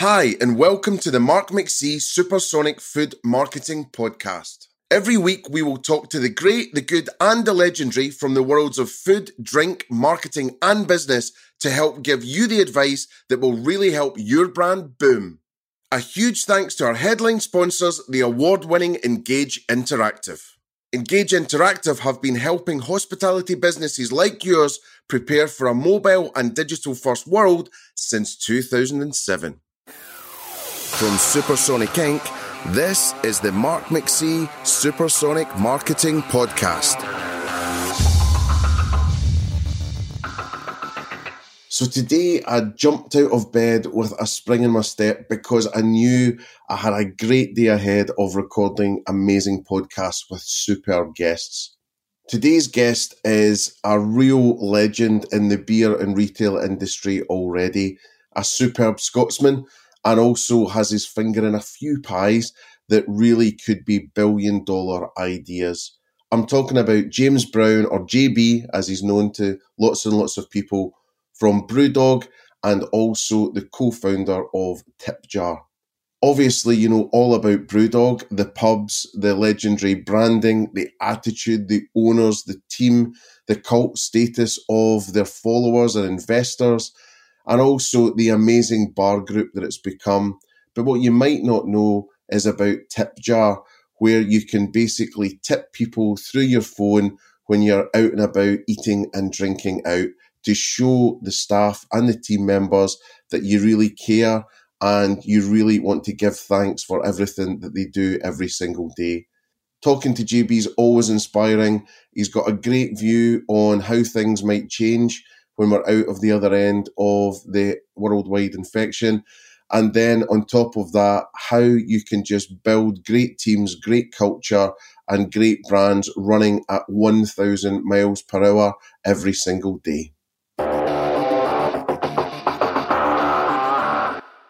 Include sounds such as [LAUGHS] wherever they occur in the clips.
Hi, and welcome to the Mark McC Supersonic Food Marketing Podcast. Every week, we will talk to the great, the good, and the legendary from the worlds of food, drink, marketing, and business to help give you the advice that will really help your brand boom. A huge thanks to our headline sponsors, the award winning Engage Interactive. Engage Interactive have been helping hospitality businesses like yours prepare for a mobile and digital first world since 2007. From Supersonic Inc., this is the Mark McC Supersonic Marketing Podcast. So today I jumped out of bed with a spring in my step because I knew I had a great day ahead of recording amazing podcasts with superb guests. Today's guest is a real legend in the beer and retail industry already, a superb Scotsman and also has his finger in a few pies that really could be billion dollar ideas. I'm talking about James Brown, or JB, as he's known to lots and lots of people from Brewdog, and also the co founder of Tipjar. Obviously, you know all about Brewdog, the pubs, the legendary branding, the attitude, the owners, the team, the cult status of their followers and investors, and also the amazing bar group that it's become. But what you might not know is about Tipjar, where you can basically tip people through your phone when you're out and about eating and drinking out to show the staff and the team members that you really care and you really want to give thanks for everything that they do every single day. Talking to JB is always inspiring. He's got a great view on how things might change when we're out of the other end of the worldwide infection. And then on top of that, how you can just build great teams, great culture, and great brands running at 1,000 miles per hour every single day.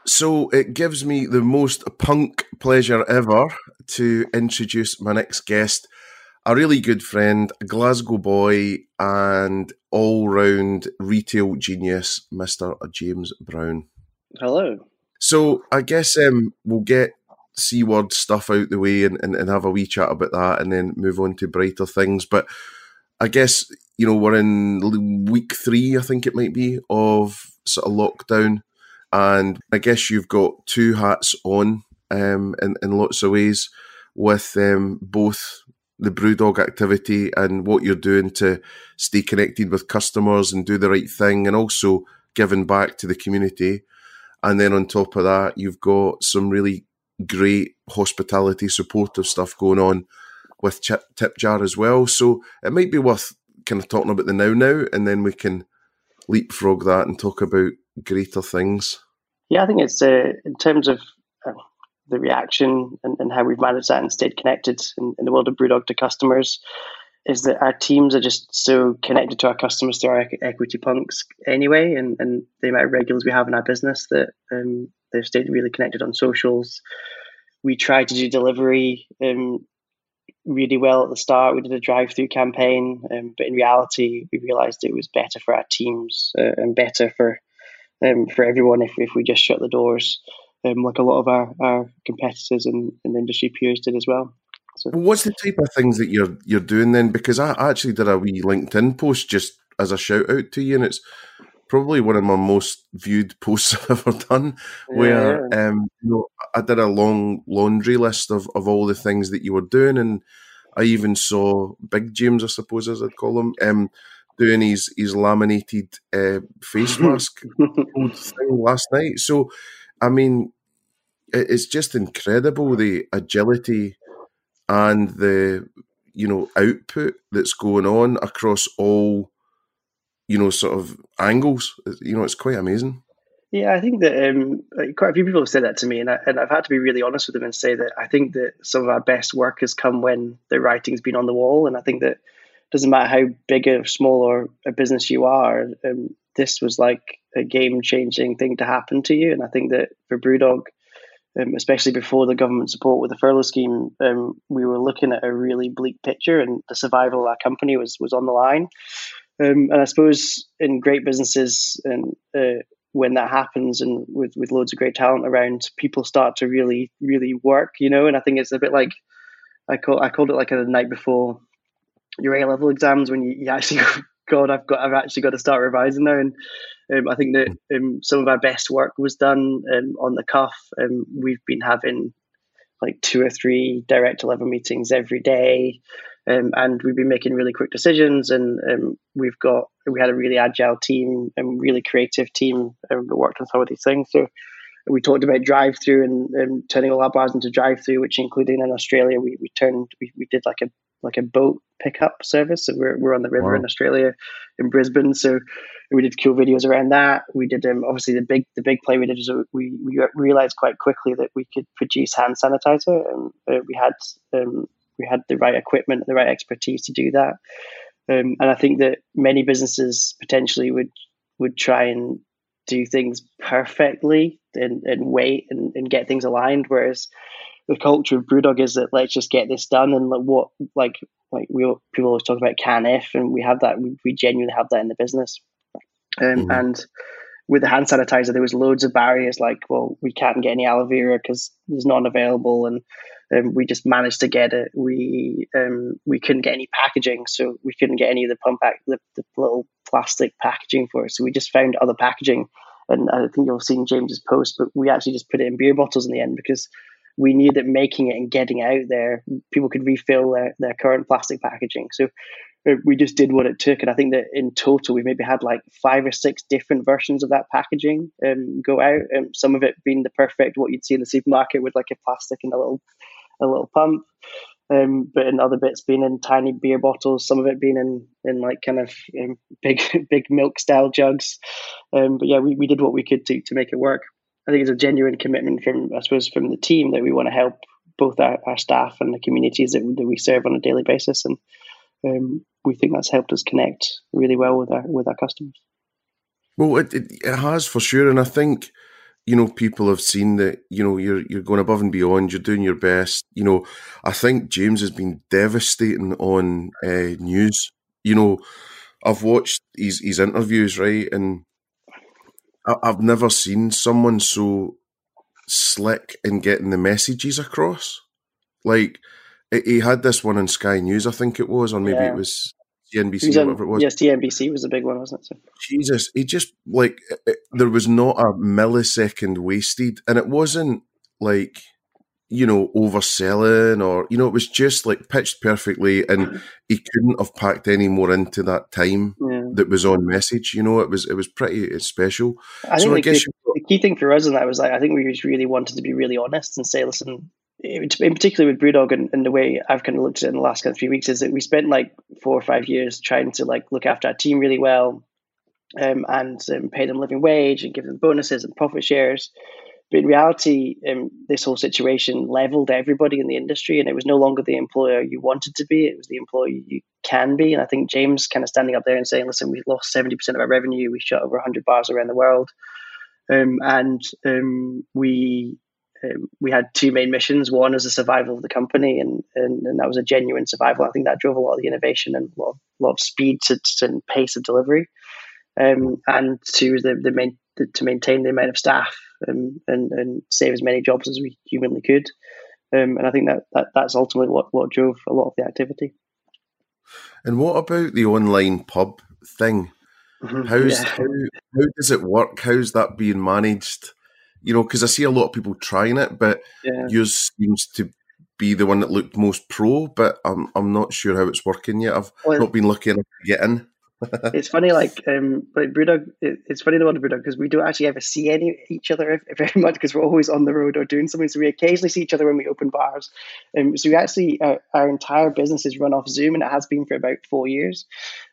So it gives me the most punk pleasure ever to introduce my next guest a really good friend, a Glasgow boy, and all round retail genius, Mr. James Brown. Hello. So I guess um, we'll get C word stuff out the way and, and, and have a wee chat about that and then move on to brighter things. But I guess, you know, we're in week three, I think it might be, of sort of lockdown. And I guess you've got two hats on um, in, in lots of ways with um, both the Brewdog activity and what you're doing to stay connected with customers and do the right thing and also giving back to the community. And then on top of that, you've got some really great hospitality supportive stuff going on with Tip Jar as well. So it might be worth kind of talking about the now now and then we can leapfrog that and talk about greater things. Yeah, I think it's uh, in terms of the reaction and, and how we've managed that and stayed connected in, in the world of Brewdog to customers is that our teams are just so connected to our customers through our equity punks anyway, and, and the amount of regulars we have in our business that um, they've stayed really connected on socials. We tried to do delivery um, really well at the start. We did a drive-through campaign, um, but in reality, we realised it was better for our teams uh, and better for um, for everyone if, if we just shut the doors um, like a lot of our, our competitors and, and industry peers did as well. So, what's the type of things that you're you're doing then? Because I actually did a wee LinkedIn post just as a shout out to you, and it's probably one of my most viewed [LAUGHS] posts I've ever done. Where yeah. um, you know, I did a long laundry list of, of all the things that you were doing, and I even saw Big James, I suppose as I'd call him, um, doing his his laminated uh, face [LAUGHS] mask thing last night. So I mean, it's just incredible the agility and the you know output that's going on across all you know sort of angles. You know, it's quite amazing. Yeah, I think that um, quite a few people have said that to me, and, I, and I've had to be really honest with them and say that I think that some of our best work has come when the writing's been on the wall, and I think that doesn't matter how big or small or a business you are, um, this was like a game changing thing to happen to you. And I think that for Brewdog, um, especially before the government support with the furlough scheme, um, we were looking at a really bleak picture, and the survival of our company was was on the line. Um, and I suppose in great businesses, and uh, when that happens and with, with loads of great talent around, people start to really, really work, you know, and I think it's a bit like I call I called it like a night before your A level exams when you, you actually [LAUGHS] God I've got I've actually got to start revising now and um, I think that um, some of our best work was done um, on the cuff. Um, we've been having like two or three direct level meetings every day, um, and we've been making really quick decisions. And um, we've got we had a really agile team and really creative team that worked on some of these things. So we talked about drive through and, and, turning all our bars into drive through, which including in Australia, we, we turned we, we did like a like a boat pickup service. So we're, we're on the river wow. in Australia, in Brisbane. So we did cool videos around that. We did um, obviously the big the big play we did is we we realized quite quickly that we could produce hand sanitizer, and uh, we had um, we had the right equipment, the right expertise to do that. Um, and I think that many businesses potentially would would try and do things perfectly and, and wait and, and get things aligned, whereas the culture of BrewDog is that let's just get this done. And like what like like we people always talk about can if and we have that we, we genuinely have that in the business. Um, mm-hmm. and with the hand sanitizer there was loads of barriers like well we can't get any aloe vera because there's none available. And um, we just managed to get it. We um, we couldn't get any packaging so we couldn't get any of the pump back the, the little plastic packaging for it. So we just found other packaging. And I think you'll see in James's post, but we actually just put it in beer bottles in the end because we knew that making it and getting out there, people could refill their, their current plastic packaging. So uh, we just did what it took. And I think that in total, we maybe had like five or six different versions of that packaging um, go out. Um, some of it being the perfect, what you'd see in the supermarket with like a plastic and a little, a little pump. Um, but in other bits being in tiny beer bottles, some of it being in, in like kind of um, big [LAUGHS] big milk style jugs. Um, but yeah, we, we did what we could to, to make it work. I think it's a genuine commitment from, I suppose, from the team that we want to help both our, our staff and the communities that, that we serve on a daily basis. And um, we think that's helped us connect really well with our with our customers. Well, it, it, it has for sure, and I think you know people have seen that you know you're you're going above and beyond. You're doing your best. You know, I think James has been devastating on uh, news. You know, I've watched his his interviews, right, and I've never seen someone so slick in getting the messages across. Like he had this one on Sky News, I think it was, or maybe yeah. it was CNBC, or whatever it was. Yes, CNBC was a big one, wasn't it? So. Jesus, he just like it, there was not a millisecond wasted, and it wasn't like you know, overselling or, you know, it was just like pitched perfectly and he couldn't have packed any more into that time yeah. that was on message. You know, it was, it was pretty special. I so think I guess the, the, key thing for us in that was like, I think we just really wanted to be really honest and say, listen, in particular with Brewdog and, and the way I've kind of looked at it in the last kind of few weeks is that we spent like four or five years trying to like look after our team really well um, and um, pay them living wage and give them bonuses and profit shares. But in reality, um, this whole situation leveled everybody in the industry, and it was no longer the employer you wanted to be; it was the employer you can be. And I think James kind of standing up there and saying, "Listen, we lost seventy percent of our revenue. We shut over hundred bars around the world, um, and um, we um, we had two main missions. One is the survival of the company, and, and, and that was a genuine survival. I think that drove a lot of the innovation and a lot of, lot of speed to, to pace of delivery. Um, and two is the, the main to maintain the amount of staff and, and, and save as many jobs as we humanly could. Um, and I think that, that that's ultimately what, what drove a lot of the activity. And what about the online pub thing? Mm-hmm. How's yeah. how, how does it work? How's that being managed? You know, because I see a lot of people trying it, but yeah. yours seems to be the one that looked most pro. But I'm I'm not sure how it's working yet. I've well, not been lucky enough to get in it's funny, like um, like Brewdog. It, it's funny the one Brewdog because we don't actually ever see any each other [LAUGHS] very much because we're always on the road or doing something. So we occasionally see each other when we open bars. Um, so we actually our, our entire business is run off Zoom, and it has been for about four years.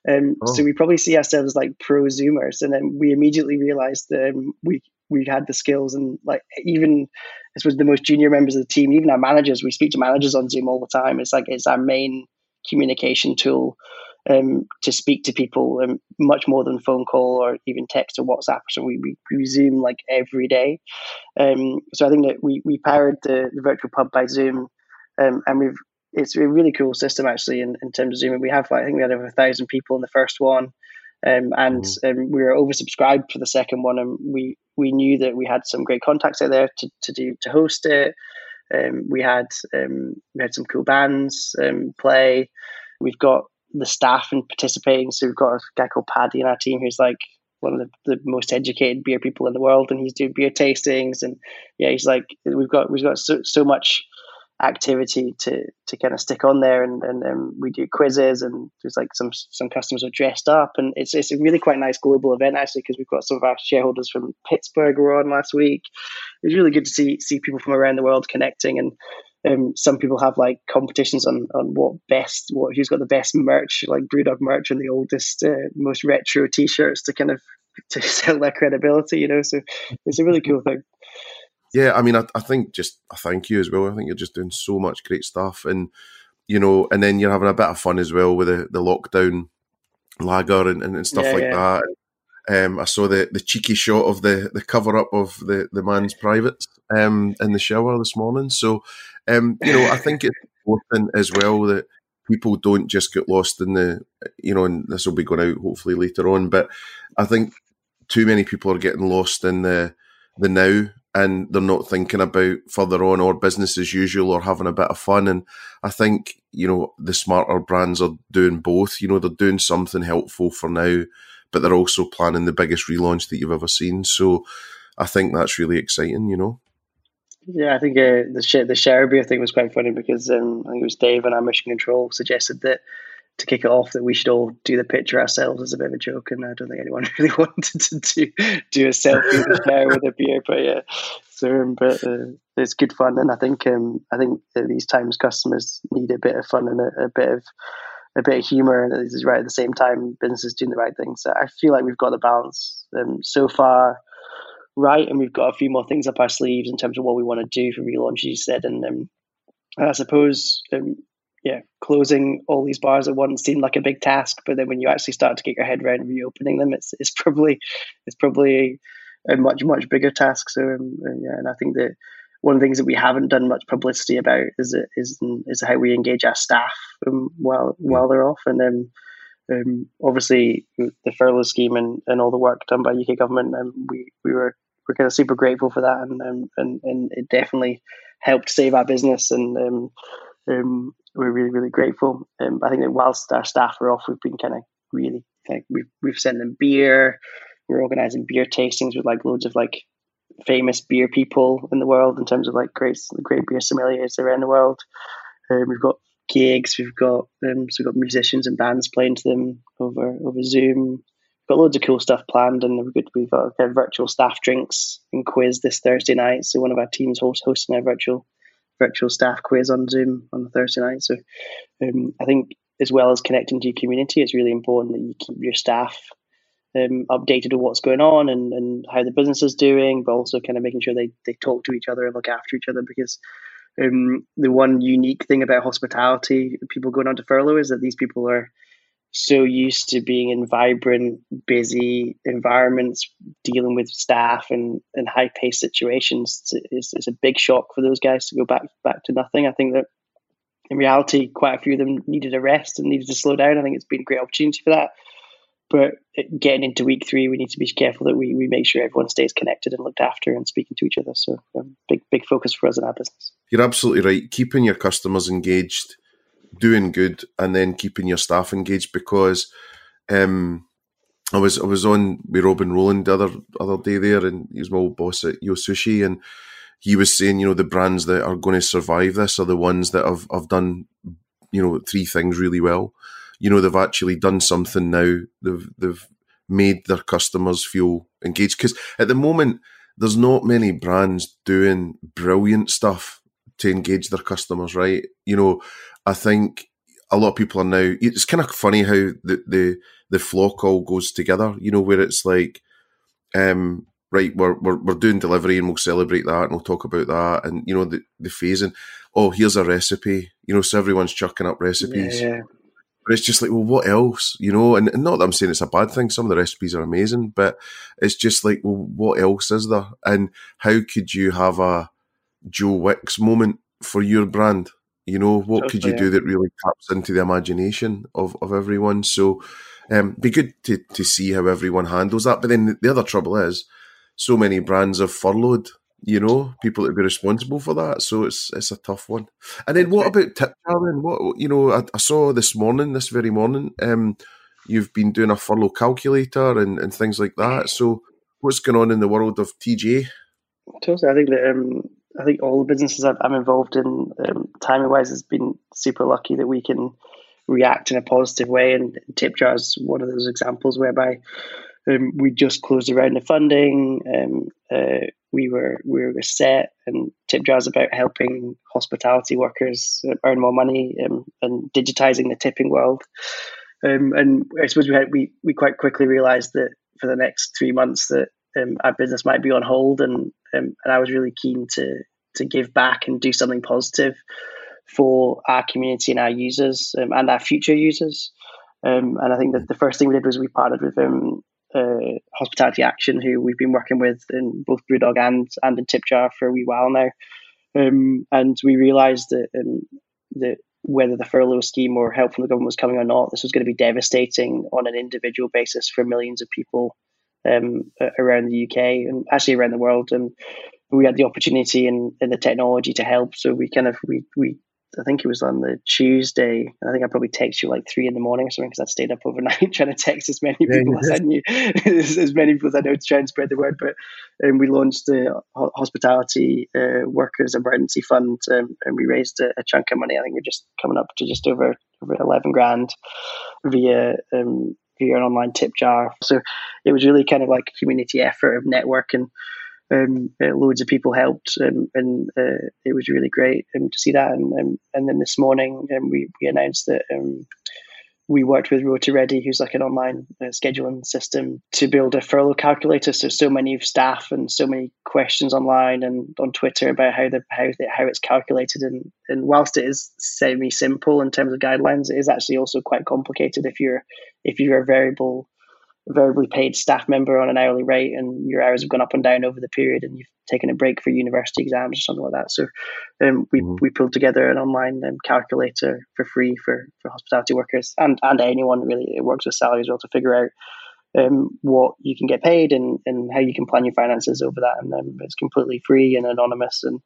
Um, oh. so we probably see ourselves as like pro Zoomers, and then we immediately realized um, we we had the skills and like even this was the most junior members of the team, even our managers. We speak to managers on Zoom all the time. It's like it's our main communication tool um, to speak to people um, much more than phone call or even text or WhatsApp. So we, we, we Zoom like every day. Um, so I think that we, we powered the, the virtual pub by Zoom um, and we've it's a really cool system actually in, in terms of Zoom. And We have like, I think we had over a thousand people in the first one. Um, and mm. um, we were oversubscribed for the second one, and we we knew that we had some great contacts out there to, to do to host it. Um, we had um, we had some cool bands um, play. We've got the staff and participating. So we've got a guy called Paddy in our team who's like one of the, the most educated beer people in the world, and he's doing beer tastings. And yeah, he's like we've got we've got so, so much activity to to kind of stick on there and and um, we do quizzes and there's like some some customers are dressed up and it's it's a really quite nice global event actually because we've got some of our shareholders from Pittsburgh were on last week it was really good to see see people from around the world connecting and um, some people have like competitions on on what best what who's got the best merch like brewdog merch and the oldest uh, most retro t-shirts to kind of [LAUGHS] to sell their credibility you know so it's a really cool thing yeah, I mean, I, I think just a thank you as well. I think you're just doing so much great stuff, and you know, and then you're having a bit of fun as well with the, the lockdown lager and, and, stuff yeah, like yeah. that. Um, I saw the, the cheeky shot of the, the cover up of the, the man's privates um, in the shower this morning. So, um, you know, I think [LAUGHS] it's important as well that people don't just get lost in the, you know, and this will be going out hopefully later on, but I think too many people are getting lost in the the now and they're not thinking about further on or business as usual or having a bit of fun. And I think, you know, the smarter brands are doing both. You know, they're doing something helpful for now, but they're also planning the biggest relaunch that you've ever seen. So I think that's really exciting, you know. Yeah, I think uh, the the share beer thing was quite funny because um, I think it was Dave and our mission control suggested that to kick it off that we should all do the picture ourselves as a bit of a joke, and I don't think anyone [LAUGHS] really wanted to do do a selfie with a with a beer, but yeah, so um, but uh, it's good fun, and I think um, I think at these times customers need a bit of fun and a, a bit of a bit of humor, and this is right at the same time businesses doing the right thing. So I feel like we've got the balance um, so far right, and we've got a few more things up our sleeves in terms of what we want to do for relaunch, you said, and um, I suppose um, yeah, closing all these bars at once seemed like a big task, but then when you actually start to get your head around reopening them, it's it's [LAUGHS] probably it's probably a much much bigger task. So um, yeah, and I think that one of the things that we haven't done much publicity about is is is how we engage our staff um, while while they're off, and then um, obviously the furlough scheme and, and all the work done by UK government, and um, we we were we're kind of super grateful for that, and um, and and it definitely helped save our business and. Um, um, we're really really grateful. Um, I think that whilst our staff are off, we've been kind of really like we've we've sent them beer. We're organizing beer tastings with like loads of like famous beer people in the world in terms of like great great beer sommeliers around the world. Um, we've got gigs. We've got um, so we've got musicians and bands playing to them over over Zoom. Got loads of cool stuff planned, and we've got, kind virtual staff drinks and quiz this Thursday night. So one of our teams host, hosting a virtual virtual staff quiz on Zoom on the Thursday night. So um, I think as well as connecting to your community, it's really important that you keep your staff um, updated on what's going on and, and how the business is doing, but also kind of making sure they, they talk to each other and look after each other because um, the one unique thing about hospitality, people going on to furlough, is that these people are so used to being in vibrant, busy environments, dealing with staff and, and high paced situations. It's, it's, a big shock for those guys to go back back to nothing. I think that in reality, quite a few of them needed a rest and needed to slow down. I think it's been a great opportunity for that. But getting into week three, we need to be careful that we, we make sure everyone stays connected and looked after and speaking to each other. So, um, big big focus for us in our business. You're absolutely right. Keeping your customers engaged doing good and then keeping your staff engaged because um, I was I was on with Robin Rowland the other other day there and he's my old boss at Yo Sushi and he was saying, you know, the brands that are going to survive this are the ones that have, have done, you know, three things really well. You know, they've actually done something now. They've they've made their customers feel engaged. Because at the moment, there's not many brands doing brilliant stuff to engage their customers, right? You know, I think a lot of people are now. It's kind of funny how the the the flock all goes together. You know, where it's like, um, right, we're we're we're doing delivery and we'll celebrate that and we'll talk about that and you know the the phasing. Oh, here's a recipe. You know, so everyone's chucking up recipes. Yeah. But it's just like, well, what else? You know, and, and not that I'm saying it's a bad thing. Some of the recipes are amazing, but it's just like, well, what else is there? And how could you have a Joe Wicks moment for your brand? You know, what could you do that really taps into the imagination of, of everyone? So, Um, be good to, to see how everyone handles that. But then the other trouble is, so many brands have furloughed, you know, people to be responsible for that. So it's it's a tough one. And then what about tip what you know, I, I, saw this morning, this very morning, um, you've been doing a furlough calculator and, and things like that. So what's going on in the world of TJ? Totally, I think that um, I think all the businesses I'm involved in, um, timing wise, has been super lucky that we can react in a positive way. And TipJar is one of those examples whereby um, we just closed a round of funding. Um, uh, we were we were set, and TipJar is about helping hospitality workers earn more money um, and digitizing the tipping world. Um, and I suppose we had, we we quite quickly realised that for the next three months that um, our business might be on hold, and um, and I was really keen to to give back and do something positive for our community and our users um, and our future users. Um, and I think that the first thing we did was we partnered with um, uh, Hospitality Action, who we've been working with in both Brewdog and and in Tipjar for a wee while now. Um, and we realised that that whether the furlough scheme or help from the government was coming or not, this was going to be devastating on an individual basis for millions of people um, around the UK and actually around the world. And we had the opportunity and, and the technology to help. So we kind of we we I think it was on the Tuesday. I think I probably texted you like three in the morning or something because I stayed up overnight [LAUGHS] trying to text as many people yeah, as I knew, [LAUGHS] as, many people as I know to try and spread the word. But um, we launched the Hospitality uh, Workers Emergency Fund um, and we raised a, a, chunk of money. I think we're just coming up to just over, over 11 grand via um, via an online tip jar. So it was really kind of like a community effort of networking. um, uh, loads of people helped, um, and uh, it was really great um, to see that. And um, and then this morning, um, we we announced that um, we worked with Rota Ready, who's like an online uh, scheduling system, to build a furlough calculator. So so many staff and so many questions online and on Twitter about how the how the, how it's calculated. And and whilst it is semi simple in terms of guidelines, it is actually also quite complicated if you're if you're a variable variably paid staff member on an hourly rate and your hours have gone up and down over the period and you've taken a break for university exams or something like that. So um, we, mm-hmm. we pulled together an online um, calculator for free for, for hospitality workers and, and anyone really. It works with salaries well to figure out um, what you can get paid and, and how you can plan your finances over that. And um, it's completely free and anonymous and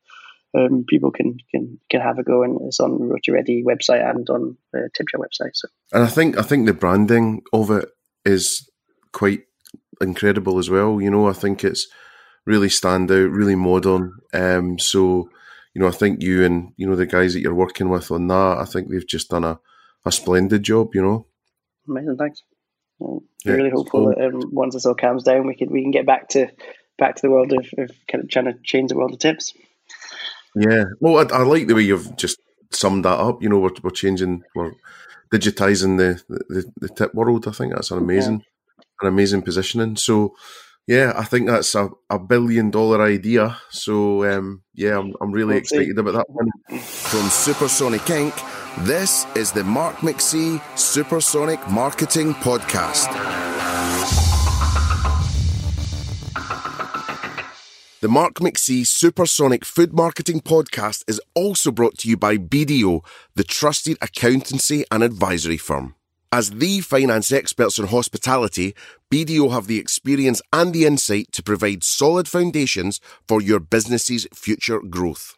um, people can, can can have a go and it's on Rota Ready website and on the Tipjar website. So and I think I think the branding of it is quite incredible as well. You know, I think it's really stand out, really modern. Um, so, you know, I think you and you know the guys that you're working with on that, I think they've just done a, a splendid job. You know, amazing. Thanks. I'm yeah, really hopeful cool. that um, once this all calms down, we can we can get back to back to the world of, of kind of trying to change the world of tips. Yeah, well, I, I like the way you've just summed that up. You know, we're, we're changing, we're digitizing the, the, the tip world. I think that's an amazing. Yeah an amazing positioning. So, yeah, I think that's a, a billion dollar idea. So, um, yeah, I'm, I'm really excited about that one. From Supersonic Inc., this is the Mark McC Supersonic Marketing Podcast. The Mark McC Supersonic Food Marketing Podcast is also brought to you by BDO, the trusted accountancy and advisory firm. As the finance experts in hospitality, BDO have the experience and the insight to provide solid foundations for your business's future growth.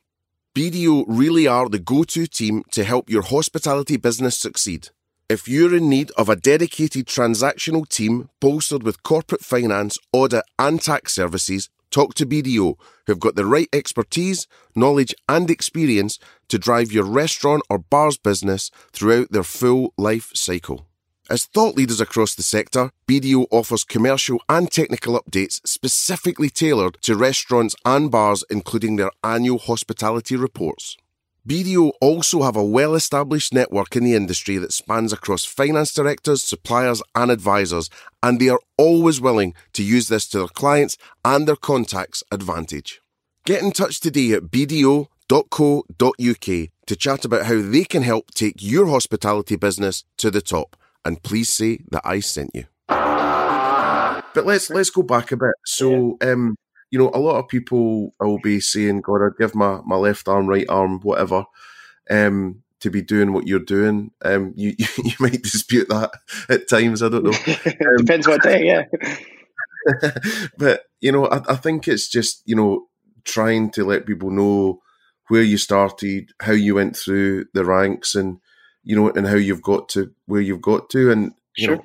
BDO really are the go to team to help your hospitality business succeed. If you're in need of a dedicated transactional team bolstered with corporate finance, audit, and tax services, talk to BDO, who've got the right expertise, knowledge, and experience to drive your restaurant or bar's business throughout their full life cycle. As thought leaders across the sector, BDO offers commercial and technical updates specifically tailored to restaurants and bars, including their annual hospitality reports. BDO also have a well established network in the industry that spans across finance directors, suppliers, and advisors, and they are always willing to use this to their clients and their contacts' advantage. Get in touch today at bdo.co.uk to chat about how they can help take your hospitality business to the top and please say that I sent you. But let's let's go back a bit. So, um, you know, a lot of people will be saying, "God, I'd give my my left arm, right arm, whatever." Um, to be doing what you're doing. Um, you, you, [LAUGHS] you might dispute that at times. I don't know. [LAUGHS] Um, Depends what day, yeah. [LAUGHS] but you know, I, I think it's just you know trying to let people know where you started, how you went through the ranks, and you know, and how you've got to where you've got to, and you sure. know,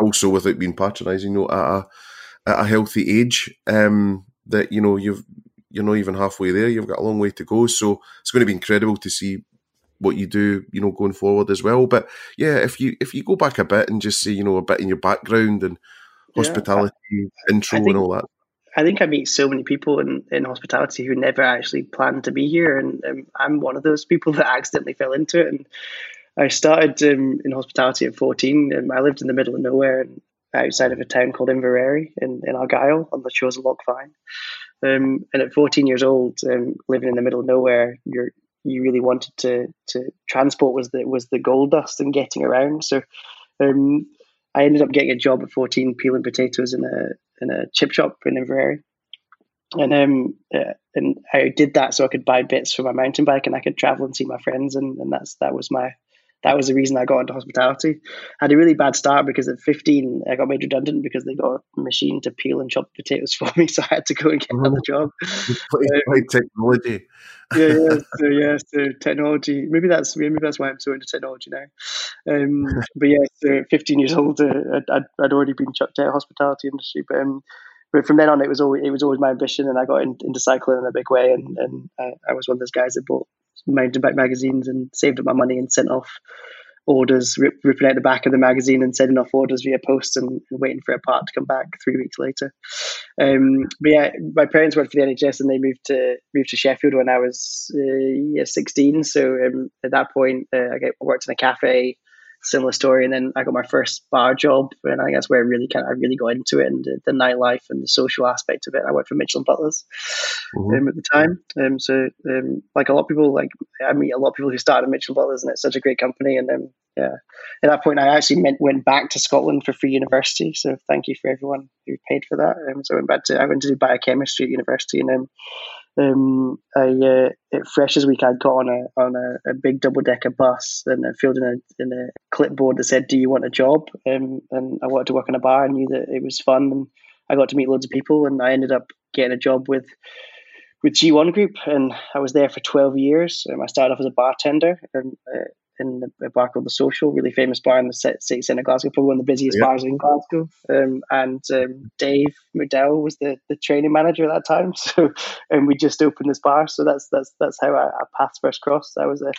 also without being patronising, you know, at a at a healthy age, um, that you know you've you're not even halfway there. You've got a long way to go. So it's going to be incredible to see what you do, you know, going forward as well. But yeah, if you if you go back a bit and just see, you know, a bit in your background and hospitality yeah, I, intro I think, and all that. I think I meet so many people in, in hospitality who never actually planned to be here, and um, I'm one of those people [LAUGHS] that accidentally fell into it. And I started um, in hospitality at 14, and I lived in the middle of nowhere outside of a town called Inverary in, in Argyll on the shores of Loch Fyne. Um, and at 14 years old, um, living in the middle of nowhere, you're you really wanted to to transport was the was the gold dust and getting around. So um, I ended up getting a job at 14 peeling potatoes in a in a chip shop in Inverary. And um uh, and I did that so I could buy bits for my mountain bike and I could travel and see my friends and, and that's that was my that was the reason I got into hospitality. I had a really bad start because at 15 I got made redundant because they got a machine to peel and chop potatoes [LAUGHS] for me, so I had to go and get another [LAUGHS] job. um, technology. [LAUGHS] yeah, yeah, so yeah, so technology. Maybe that's maybe that's why I'm so into technology now. Um, but yeah, so 15 years old, uh, I'd, I'd already been chucked out of hospitality industry, but um, but from then on, it was always it was always my ambition, and I got in, into cycling in a big way, and and I, I was one of those guys that bought mountain bike magazines and saved up my money and sent off orders, rip, ripping out the back of the magazine and sending off orders via post and, and waiting for a part to come back three weeks later. Um, but yeah, my parents worked for the NHS and they moved to moved to Sheffield when I was uh, yeah, 16. So um, at that point, uh, I worked in a cafe similar story. And then I got my first bar job, and I think that's where I really kind of I really got into it and the, the nightlife and the social aspect of it. I worked for Mitchell and Butlers mm-hmm. um, at the time. Um, so um, like a lot of people, like I meet a lot of people who started Mitchell and Butlers, and it's such a great company. And um, yeah, at that point, I actually meant, went back to Scotland for free university. So thank you for everyone who paid for that. Um, so I went back to I went to do biochemistry at university, and then um, I, uh, at Freshers Week, I got on a on a, a big double decker bus and I filled in a in a clipboard that said, "Do you want a job?" Um, and I wanted to work in a bar. I knew that it was fun, and I got to meet loads of people. And I ended up getting a job with with G1 Group, and I was there for twelve years. Um, I started off as a bartender, and uh, in a bar called the Social, really famous bar in the city centre of Glasgow, probably one of the busiest bars in Glasgow. Um, and um, Dave McDowall was the, the training manager at that time, [LAUGHS] so and we just opened this bar. So that's that's that's how our, our paths first crossed. I was a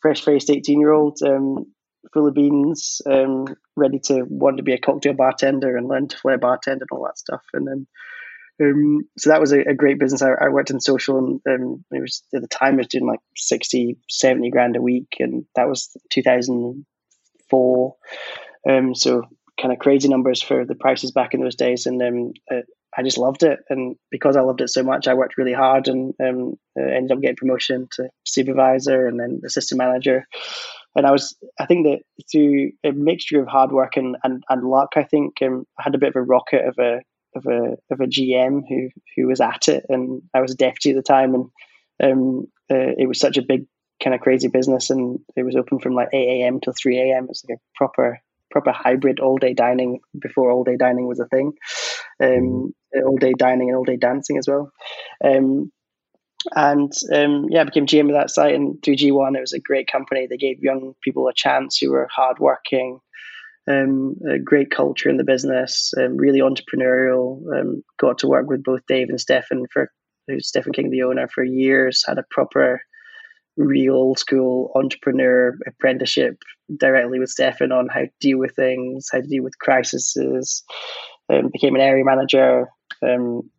fresh faced eighteen year old, um, full of beans, um, ready to want to be a cocktail bartender and learn to play bartender and all that stuff, and then. Um, so that was a, a great business. I, I, worked in social and um, it was at the time I was doing like 60, 70 grand a week. And that was 2004. Um, so kind of crazy numbers for the prices back in those days. And um, uh, I just loved it. And because I loved it so much, I worked really hard and um, uh, ended up getting promotion to supervisor and then assistant manager. And I was, I think that through a mixture of hard work and, and, and luck, I think um, I had a bit of a rocket of a of a of a GM who who was at it, and I was a deputy at the time, and um, uh, it was such a big kind of crazy business, and it was open from like eight a.m. till three a.m. It was like a proper proper hybrid all day dining before all day dining was a thing, um, all day dining and all day dancing as well. Um, and um, yeah, I became GM of that site. And through G1, it was a great company. They gave young people a chance who were hardworking, um, a great culture in the business, um, really entrepreneurial. Um, got to work with both Dave and Stefan for who's Stefan King, the owner, for years. Had a proper, real school entrepreneur apprenticeship directly with Stefan on how to deal with things, how to deal with crises. Um, became an area manager. Um,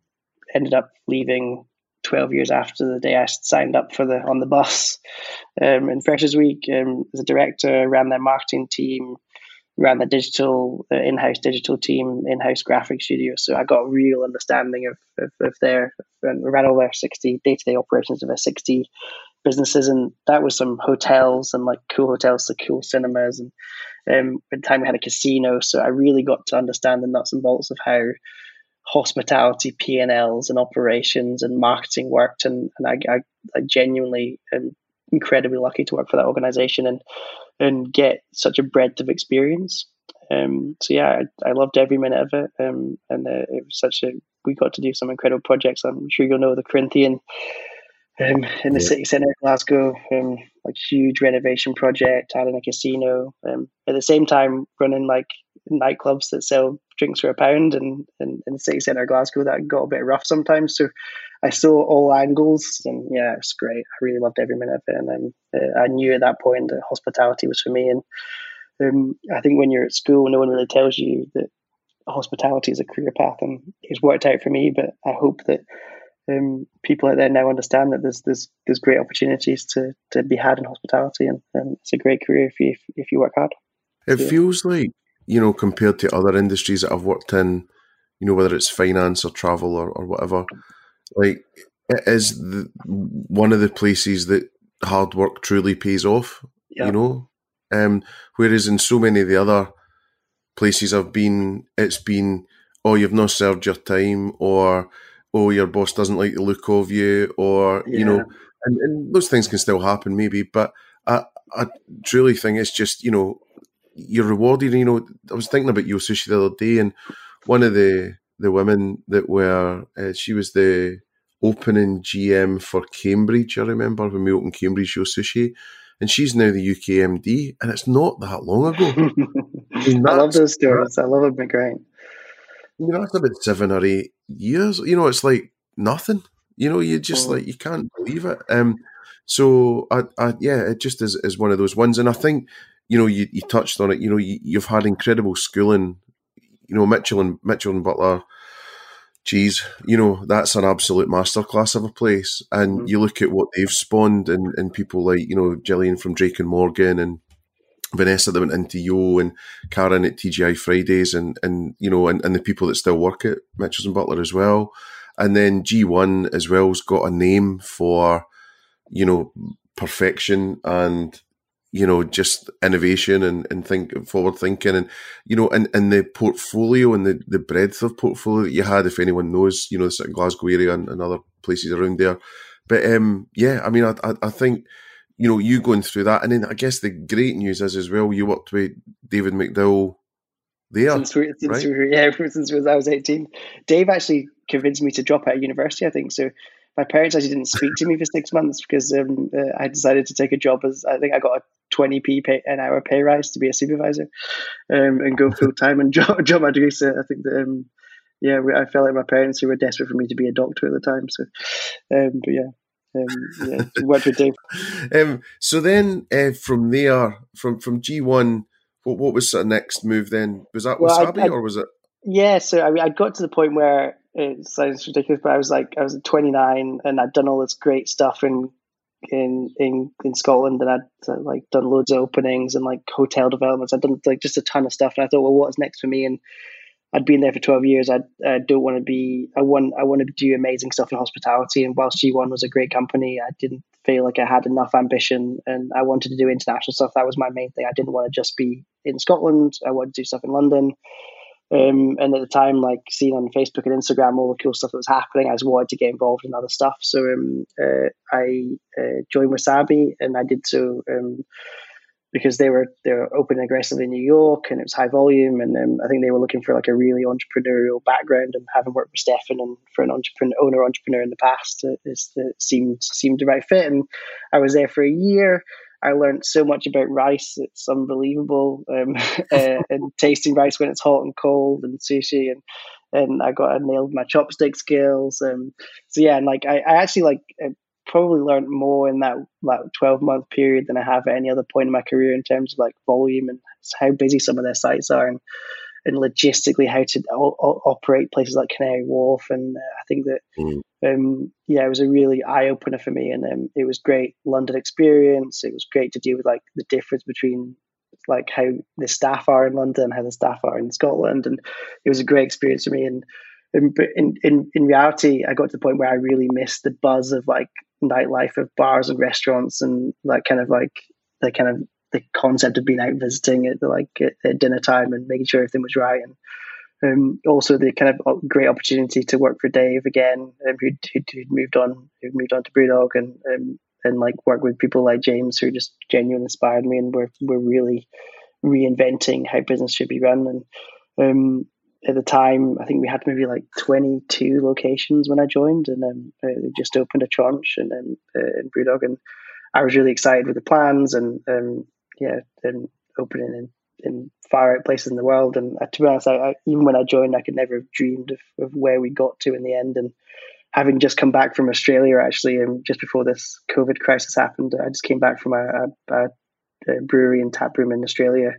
ended up leaving 12 years after the day I signed up for the on the bus um, in Freshers Week um, as a director, ran their marketing team, ran the digital uh, in-house digital team, in-house graphic studio. So I got a real understanding of, of, of their and ran all their 60 day-to-day operations of their 60 businesses. And that was some hotels and like cool hotels to cool cinemas. And um, at the time we had a casino. So I really got to understand the nuts and bolts of how hospitality P&Ls and operations and marketing worked. And, and I, I, I genuinely um, incredibly lucky to work for that organization and and get such a breadth of experience. Um, so yeah, I, I, loved every minute of it, um, and uh, it was such a. We got to do some incredible projects. I'm sure you'll know the Corinthian um, in the yeah. city centre of Glasgow, um, like huge renovation project, adding a casino. Um, at the same time, running like nightclubs that sell drinks for a pound, and, and in the city centre of Glasgow, that got a bit rough sometimes. So I saw all angles, and yeah, it was great. I really loved every minute of it, and um, uh, I knew at that point that hospitality was for me. And um, I think when you're at school, no one really tells you that hospitality is a career path, and it's worked out for me. But I hope that um, people out there now understand that there's there's there's great opportunities to to be had in hospitality, and, and it's a great career if you if, if you work hard. It yeah. feels like you know compared to other industries that I've worked in, you know whether it's finance or travel or, or whatever, like it is the, one of the places that hard work truly pays off. Yeah. You know, um, whereas in so many of the other places I've been, it's been oh you've not served your time or oh, your boss doesn't like the look of you, or yeah. you know, and, and, those things can still happen, maybe. But I, I truly think it's just you know, you're rewarded. You know, I was thinking about Yo Sushi the other day, and one of the the women that were, uh, she was the opening GM for Cambridge. I remember when we opened Cambridge Yo Sushi. And she's now the UK MD, and it's not that long ago. [LAUGHS] I, mean, I love those stories. I love it, great you know, that's about seven or eight years. You know, it's like nothing. You know, you just like you can't believe it. Um, so I, I yeah, it just is, is one of those ones, and I think you know you, you touched on it. You know, you, you've had incredible schooling. You know, Mitchell and Mitchell and Butler. Geez, you know that's an absolute masterclass of a place, and mm-hmm. you look at what they've spawned, and, and people like you know Gillian from Drake and Morgan, and Vanessa that went into Yo and Karen at TGI Fridays and and you know and, and the people that still work at Mitchells and Butler as well. And then G1 as well has got a name for, you know, perfection and you know, just innovation and, and think forward thinking and you know, and, and the portfolio and the, the breadth of portfolio that you had, if anyone knows, you know, the sort of Glasgow area and, and other places around there. But um yeah, I mean I I, I think you know, you going through that. And then I guess the great news is as well, you worked with David McDowall there. Since, we, since right? we [LAUGHS] yeah, since I was 18. Dave actually convinced me to drop out of university, I think. So my parents actually didn't speak to me for six months because um, uh, I decided to take a job as I think I got a 20p pay, an hour pay rise to be a supervisor um, and go [LAUGHS] full time and [LAUGHS] job, drop my degree. So I think that, um, yeah, I felt like my parents who were desperate for me to be a doctor at the time. So, um, but yeah, um, yeah, Dave? [LAUGHS] Um, so then, uh, from there, from from G one, what what was the next move? Then was that well, Wasabi I, I, or was it? Yeah, so I mean, I got to the point where it sounds ridiculous, but I was like, I was 29 and I'd done all this great stuff in in in in Scotland, and I'd like done loads of openings and like hotel developments. I'd done like just a ton of stuff, and I thought, well, what's next for me? And I'd been there for 12 years. I, I don't want to be, I want, I want to do amazing stuff in hospitality. And whilst G1 was a great company, I didn't feel like I had enough ambition and I wanted to do international stuff. That was my main thing. I didn't want to just be in Scotland. I wanted to do stuff in London. Um, and at the time, like seeing on Facebook and Instagram all the cool stuff that was happening, I just wanted to get involved in other stuff. So um, uh, I uh, joined Wasabi, and I did so um, because they were they were open aggressively in New York and it was high volume and um, I think they were looking for like a really entrepreneurial background and having worked with Stefan and for an entrepreneur owner entrepreneur in the past it, it seemed seemed the right fit and I was there for a year. I learned so much about rice; it's unbelievable. Um, [LAUGHS] uh, and tasting rice when it's hot and cold, and sushi, and and I got I nailed my chopstick skills. Um, so yeah, and like I, I actually like uh, probably learned more in that like 12 month period than I have at any other point in my career in terms of like volume and how busy some of their sites are and and logistically how to o- o- operate places like Canary Wharf and uh, I think that mm. um, yeah it was a really eye opener for me and um, it was great London experience it was great to deal with like the difference between like how the staff are in London how the staff are in Scotland and it was a great experience for me and in, in in reality, I got to the point where I really missed the buzz of like nightlife of bars and restaurants and like kind of like the kind of the concept of being out visiting at like at, at dinner time and making sure everything was right. And um, also the kind of great opportunity to work for Dave again, um, who'd, who'd, moved on, who'd moved on to Brewdog, and um, and like work with people like James who just genuinely inspired me and we're we're really reinventing how business should be run. And um, at the time I think we had maybe like 22 locations when I joined and then uh, they just opened a tranche and then uh, in Brewdog. And I was really excited with the plans and um, yeah and opening in in far out places in the world. And uh, to be honest, I, I, even when I joined, I could never have dreamed of, of where we got to in the end. And having just come back from Australia, actually, and just before this COVID crisis happened, I just came back from a, a, a brewery and tap room in Australia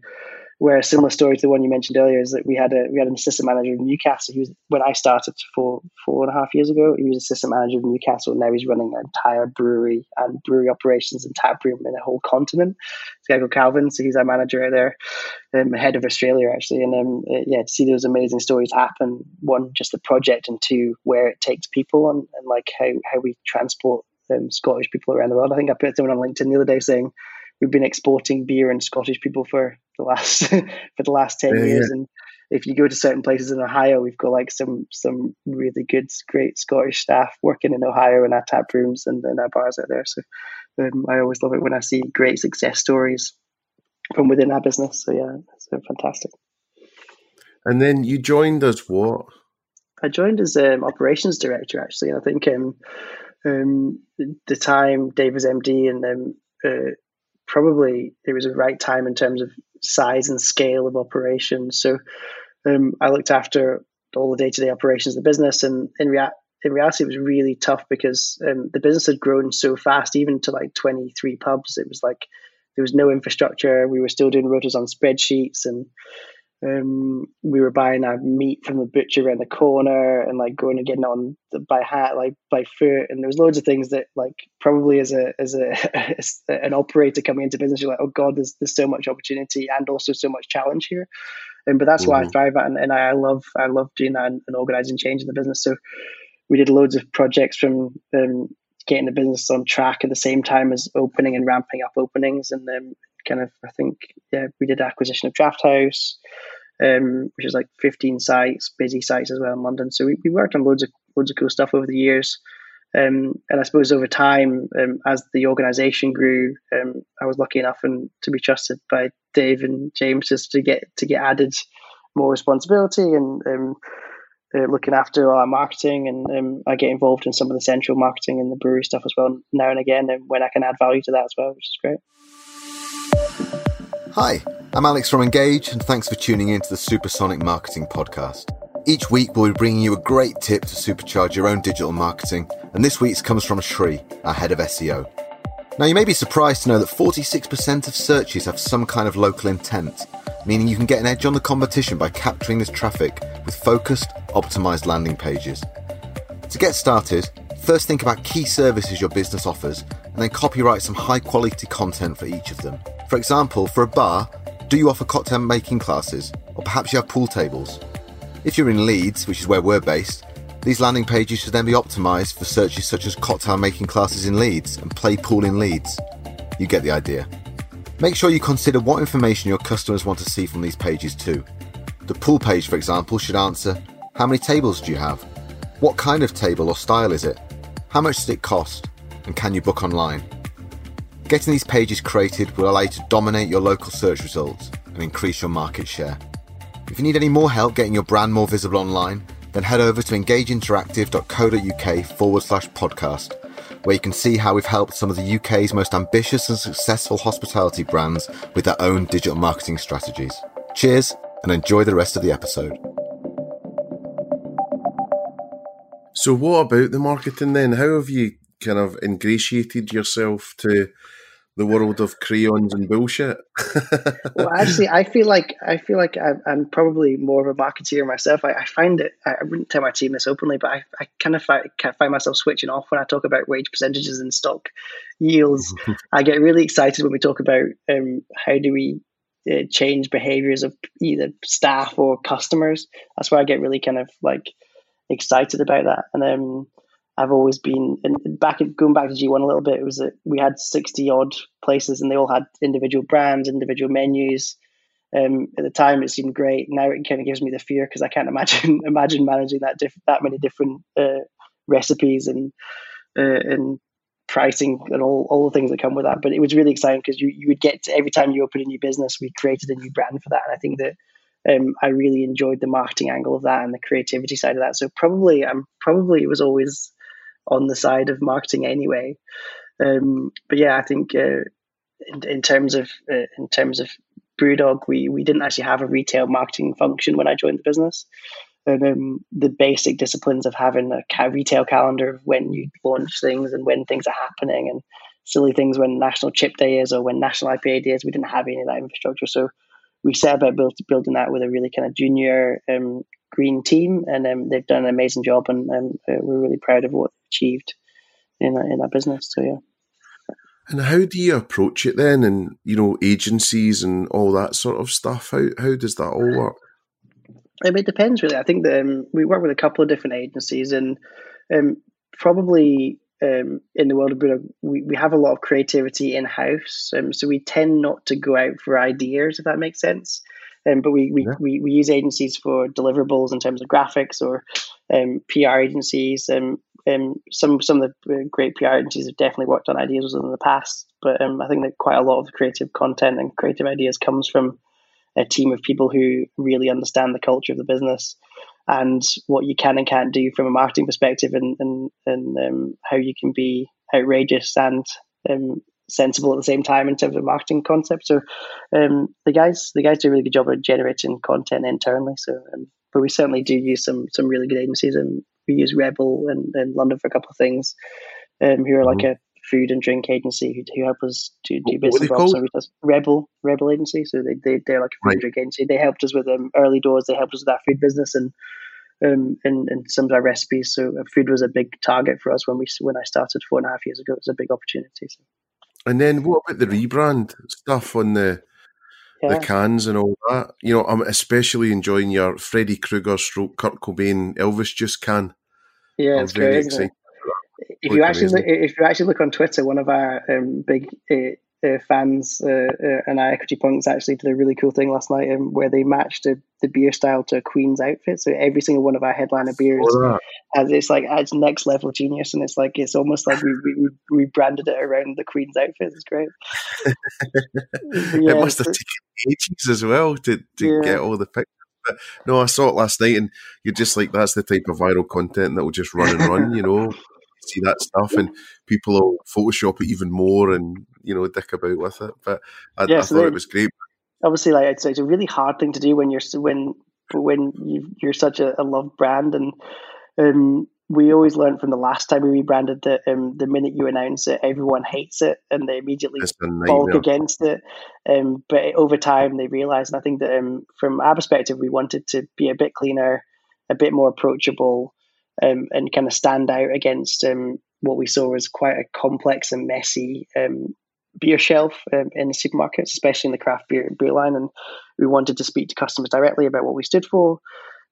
where a similar story to the one you mentioned earlier is that we had a we had an assistant manager in Newcastle. He was when I started four four and a half years ago. He was assistant manager of Newcastle. And now he's running an entire brewery and brewery operations and tap room in a whole continent. It's called Calvin, so he's our manager out there, um, head of Australia actually. And um, uh, yeah, to see those amazing stories happen. One, just the project, and two, where it takes people and, and like how how we transport um, Scottish people around the world. I think I put someone on LinkedIn the other day saying we've been exporting beer and Scottish people for the last [LAUGHS] for the last ten yeah, years. Yeah. And if you go to certain places in Ohio, we've got like some some really good, great Scottish staff working in Ohio in our tap rooms and in our bars out there. So um, I always love it when I see great success stories from within our business. So yeah, it's fantastic. And then you joined us what? I joined as um, operations director actually. and I think um, um, the time Dave was MD and um, uh, probably it was a right time in terms of size and scale of operations. So um, I looked after all the day to day operations of the business, and in, in reality, it was really tough because um, the business had grown so fast, even to like 23 pubs. It was like there was no infrastructure. We were still doing rotas on spreadsheets, and um, we were buying our meat from the butcher around the corner and like going and getting on by hat, like by foot. And there was loads of things that like probably as a, as a, [LAUGHS] as an operator coming into business, you're like, oh God, there's, there's so much opportunity and also so much challenge here. And, but that's mm-hmm. why I mm-hmm. thrive at. And, and I love, I love doing that and, and, organizing change in the business. So we did loads of projects from, um, getting the business on track at the same time as opening and ramping up openings. And then kind of, I think, yeah, we did acquisition of Draft House, um, which is like 15 sites, busy sites as well in London. So we, we worked on loads of loads of cool stuff over the years. Um, and I suppose over time, um, as the organisation grew, um, I was lucky enough and to be trusted by Dave and James just to get to get added more responsibility and um, uh, looking after all our marketing. And um, I get involved in some of the central marketing and the brewery stuff as well now and again, and when I can add value to that as well, which is great. Hi, I'm Alex from Engage, and thanks for tuning in to the Supersonic Marketing Podcast. Each week, we'll be bringing you a great tip to supercharge your own digital marketing, and this week's comes from Shri, our head of SEO. Now, you may be surprised to know that 46% of searches have some kind of local intent, meaning you can get an edge on the competition by capturing this traffic with focused, optimized landing pages. To get started, first think about key services your business offers and then copyright some high quality content for each of them. For example, for a bar, do you offer cocktail making classes? Or perhaps you have pool tables? If you're in Leeds, which is where we're based, these landing pages should then be optimized for searches such as cocktail making classes in Leeds and play pool in Leeds. You get the idea. Make sure you consider what information your customers want to see from these pages too. The pool page, for example, should answer How many tables do you have? What kind of table or style is it? How much does it cost? And can you book online? Getting these pages created will allow you to dominate your local search results and increase your market share. If you need any more help getting your brand more visible online, then head over to engageinteractive.co.uk forward slash podcast, where you can see how we've helped some of the UK's most ambitious and successful hospitality brands with their own digital marketing strategies. Cheers and enjoy the rest of the episode. So, what about the marketing then? How have you kind of ingratiated yourself to the world of crayons and bullshit. [LAUGHS] well, actually, I feel like I feel like I'm, I'm probably more of a marketeer myself. I, I find it. I wouldn't tell my team this openly, but I, I kind of find, find myself switching off when I talk about wage percentages and stock yields. [LAUGHS] I get really excited when we talk about um, how do we uh, change behaviors of either staff or customers. That's where I get really kind of like excited about that. And um, I've always been and back going back to G1 a little bit. It was that we had sixty odd places, and they all had individual brands, individual menus. Um, at the time, it seemed great. Now it kind of gives me the fear because I can't imagine [LAUGHS] imagine managing that diff- that many different uh, recipes and uh, and pricing and all, all the things that come with that. But it was really exciting because you, you would get to, every time you open a new business, we created a new brand for that. And I think that um, I really enjoyed the marketing angle of that and the creativity side of that. So probably I'm probably it was always on the side of marketing anyway. Um, but yeah, I think uh, in, in, terms of uh, in terms of BrewDog, we we didn't actually have a retail marketing function when I joined the business. And um, the basic disciplines of having a retail calendar of when you launch things and when things are happening and silly things when National Chip Day is or when National IPA Day is. We didn't have any of that infrastructure. So we set about build, building that with a really kind of junior um, green team, and um, they've done an amazing job, and um, we're really proud of what they've achieved in in our business. So yeah. And how do you approach it then? And you know, agencies and all that sort of stuff. How how does that all work? I mean, it depends really. I think that um, we work with a couple of different agencies, and um, probably um, in the world of Buddha, we, we have a lot of creativity in house. Um, so we tend not to go out for ideas, if that makes sense. Um, but we, we, yeah. we, we, use agencies for deliverables in terms of graphics or um, PR agencies. Um, um, some some of the uh, great PR agencies have definitely worked on ideas in the past, but um, I think that quite a lot of creative content and creative ideas comes from a team of people who really understand the culture of the business and what you can and can't do from a marketing perspective and and, and um, how you can be outrageous and um, sensible at the same time in terms of marketing concepts. So um, the guys the guys do a really good job of generating content internally. So um, but we certainly do use some some really good agencies and we use Rebel and, and London for a couple of things. Um, who are like mm-hmm. a food and drink agency who, who help us do, do bits and bobs. Rebel Rebel Agency, so they they they're like a food right. and drink agency. They helped us with um, early doors. They helped us with our food business and um and, and some of our recipes. So uh, food was a big target for us when we when I started four and a half years ago. It was a big opportunity. So. And then what about the rebrand stuff on the yeah. the cans and all that? You know, I'm especially enjoying your Freddy Krueger stroke Kurt Cobain Elvis Juice can. Yeah, I'm it's very great, excited if you actually look, if you actually look on Twitter, one of our um, big uh, uh, fans uh, uh and our equity punks actually did a really cool thing last night um, where they matched the, the beer style to a Queen's outfit. So every single one of our headliner beers has it's like it's next level genius, and it's like it's almost like we we, we branded it around the Queen's outfit. It's great. [LAUGHS] yeah, it must have taken ages as well to, to yeah. get all the pictures. But no, I saw it last night, and you're just like, that's the type of viral content that will just run and run, you know see that stuff, and people will Photoshop it even more and you know dick about with it. But I, yeah, I so thought they, it was great. Obviously, like it's, it's a really hard thing to do when you're when when you are such a, a loved brand, and um, we always learned from the last time we rebranded that um, the minute you announce it, everyone hates it and they immediately bulk against it. Um, but over time, they realize, and I think that um, from our perspective, we wanted to be a bit cleaner, a bit more approachable, um, and kind of stand out against um, what we saw as quite a complex and messy um, beer shelf um, in the supermarkets, especially in the craft beer beer line. And we wanted to speak to customers directly about what we stood for.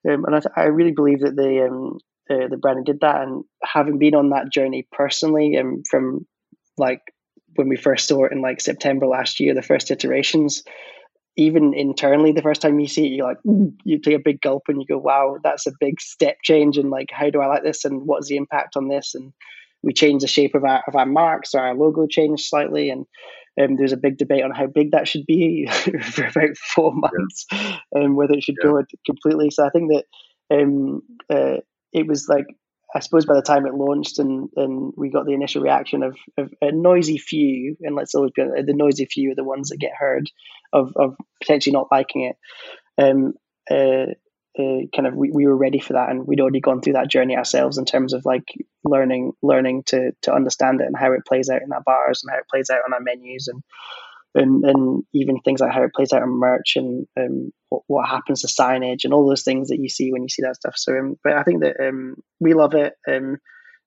Um, and I, th- I, really believe that the um, uh, the brand did that. And having been on that journey personally, um, from like when we first saw it in like September last year, the first iterations, even internally the first time you see it you're like you take a big gulp and you go wow that's a big step change and like how do i like this and what's the impact on this and we changed the shape of our of our marks so our logo changed slightly and um, there's a big debate on how big that should be [LAUGHS] for about four months and yeah. um, whether it should yeah. go completely so i think that um, uh, it was like I suppose by the time it launched and, and we got the initial reaction of, of a noisy few, and let's always be the noisy few are the ones that get heard of, of potentially not liking it. Um, uh, uh, kind of we, we were ready for that and we'd already gone through that journey ourselves in terms of like learning learning to to understand it and how it plays out in our bars and how it plays out on our menus and and, and even things like how it plays out in merch and um, what, what, happens to signage and all those things that you see when you see that stuff. So, um, but I think that um, we love it. Um,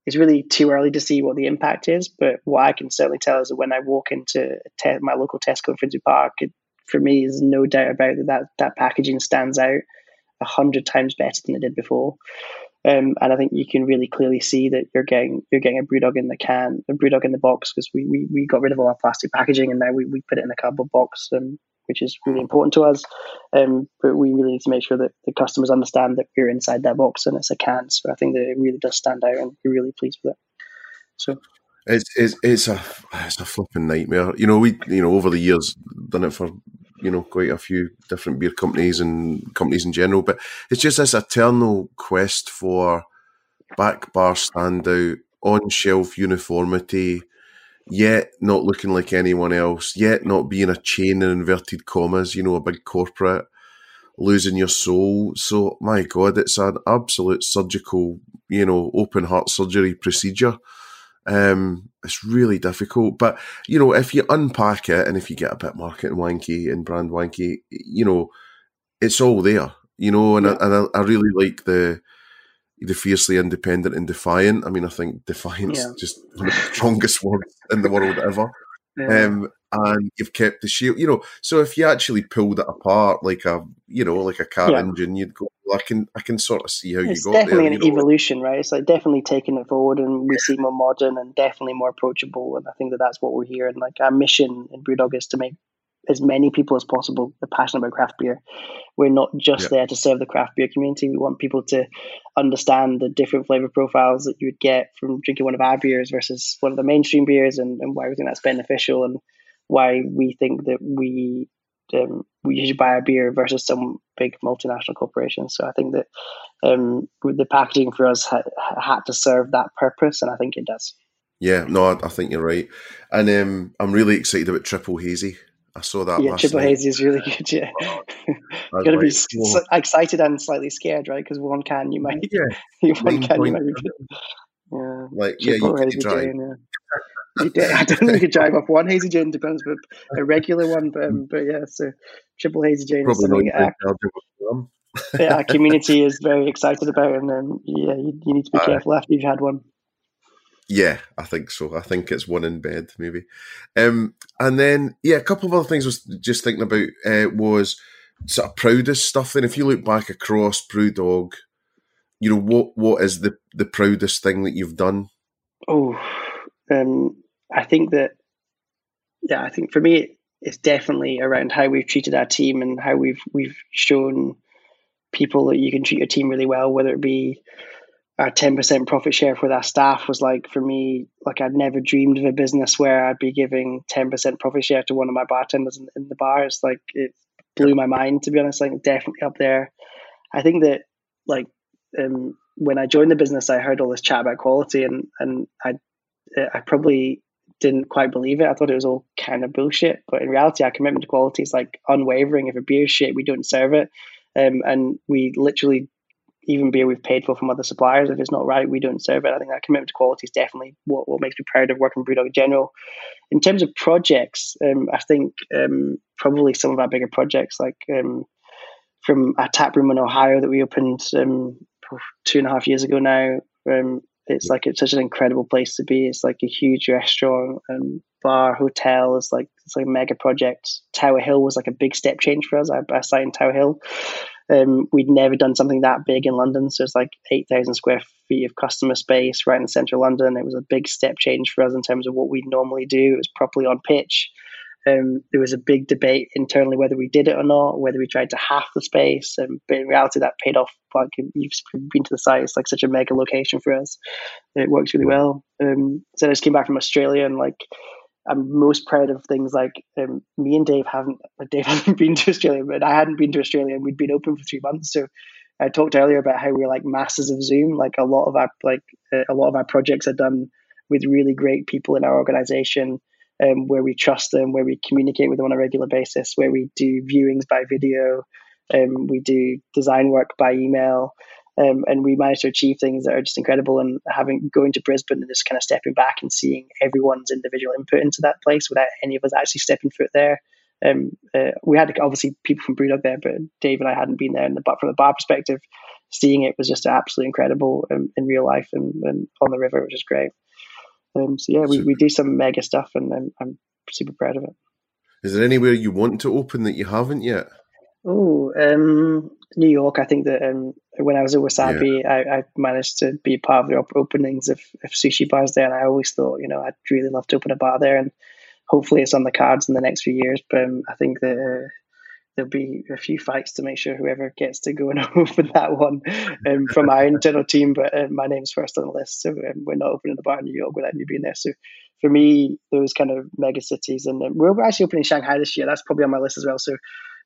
it's really too early to see what the impact is, but what I can certainly tell is that when I walk into te- my local Tesco in Finsbury Park, it, for me, there's no doubt about it that that packaging stands out a hundred times better than it did before. Um, and I think you can really clearly see that you're getting you're getting a brewdog in the can, a brewdog in the box, because we, we we got rid of all our plastic packaging and now we, we put it in a cardboard box, um, which is really important to us. Um, but we really need to make sure that the customers understand that we're inside that box and it's a can. So I think that it really does stand out, and we're really pleased with it. So. It's, it's it's a it's a flipping nightmare. You know, we you know over the years done it for you know quite a few different beer companies and companies in general, but it's just this eternal quest for back bar standout, on shelf uniformity, yet not looking like anyone else, yet not being a chain in inverted commas. You know, a big corporate losing your soul. So my God, it's an absolute surgical, you know, open heart surgery procedure um, it's really difficult. But, you know, if you unpack it and if you get a bit market wanky and brand wanky, you know, it's all there, you know, and, yeah. I, and I, I, really like the the fiercely independent and defiant. I mean, I think defiance yeah. just one of the [LAUGHS] strongest words in the world ever. Yeah. Um, and you've kept the shield, you know. So if you actually pulled it apart like a, you know, like a car engine, you'd go, I can I can sort of see how it's you got definitely there, an evolution, right? It's like definitely taking it forward, and we see more modern and definitely more approachable. And I think that that's what we're here. And like our mission in BrewDog is to make as many people as possible passionate about craft beer. We're not just yeah. there to serve the craft beer community. We want people to understand the different flavor profiles that you would get from drinking one of our beers versus one of the mainstream beers, and, and why we think that's beneficial, and why we think that we um, we should buy a beer versus some big multinational corporations. So I think that um, the packaging for us ha- had to serve that purpose, and I think it does. Yeah, no, I, I think you're right, and um, I'm really excited about Triple Hazy. I saw that. Yeah, Triple night. Hazy is really good. Yeah, you got to be oh. excited and slightly scared, right? Because one can you might, yeah, [LAUGHS] one can you might. [LAUGHS] Yeah, like Triple yeah, you can try. yeah. I don't think you drive off one hazy Jane, depends, but a regular one. But, um, but yeah, so triple hazy Jane Probably is something our, yeah, our community is very excited about, and then yeah, you, you need to be uh, careful after you've had one. Yeah, I think so. I think it's one in bed, maybe. Um, and then yeah, a couple of other things I was just thinking about uh, was sort of proudest stuff. Then, if you look back across BrewDog, you know what what is the the proudest thing that you've done? Oh, um, I think that, yeah, I think for me, it's definitely around how we've treated our team and how we've we've shown people that you can treat your team really well, whether it be our 10% profit share for our staff was like for me like i'd never dreamed of a business where i'd be giving 10% profit share to one of my bartenders in, in the bars like it blew my mind to be honest like definitely up there. I think that like um, when i joined the business i heard all this chat about quality and and i i probably didn't quite believe it. I thought it was all kind of bullshit. But in reality, our commitment to quality is like unwavering. If a beer shit, we don't serve it. Um, and we literally, even beer we've paid for from other suppliers, if it's not right, we don't serve it. I think that commitment to quality is definitely what, what makes me proud of working BrewDog in general. In terms of projects, um, I think um, probably some of our bigger projects, like um, from a tap room in Ohio that we opened um, two and a half years ago now, um, it's like it's such an incredible place to be. It's like a huge restaurant and bar, hotel. It's like it's like a mega project. Tower Hill was like a big step change for us. I, I in Tower Hill. Um, we'd never done something that big in London, so it's like eight thousand square feet of customer space right in central London. It was a big step change for us in terms of what we'd normally do. It was properly on pitch. Um, there was a big debate internally whether we did it or not, whether we tried to half the space. Um, but in reality, that paid off. Like you've been to the site, it's like such a mega location for us. It works really well. Um, so I just came back from Australia and like I'm most proud of things like um, me and Dave haven't Dave [LAUGHS] hasn't been to Australia, but I hadn't been to Australia and we'd been open for three months. So I talked earlier about how we're like masters of Zoom. Like a lot of our like uh, a lot of our projects are done with really great people in our organization um, where we trust them, where we communicate with them on a regular basis, where we do viewings by video, um, we do design work by email, um, and we manage to achieve things that are just incredible. And having going to Brisbane and just kind of stepping back and seeing everyone's individual input into that place without any of us actually stepping foot there. Um, uh, we had obviously people from BrewDog there, but Dave and I hadn't been there. And the, but from the bar perspective, seeing it was just absolutely incredible um, in real life and, and on the river, which is great. Um, so yeah, we, we do some mega stuff, and I'm, I'm super proud of it. Is there anywhere you want to open that you haven't yet? Oh, um, New York. I think that um, when I was at Wasabi, yeah. I, I, managed to be part of the op- openings of, of, sushi bars there, and I always thought, you know, I'd really love to open a bar there, and hopefully it's on the cards in the next few years. But um, I think that uh, there'll be a few fights to make sure whoever gets to go and [LAUGHS] open that one um, from our internal team. But um, my name's first on the list, so um, we're not opening the bar in New York without me being there. So for me, those kind of mega cities, and um, we're actually opening Shanghai this year. That's probably on my list as well. So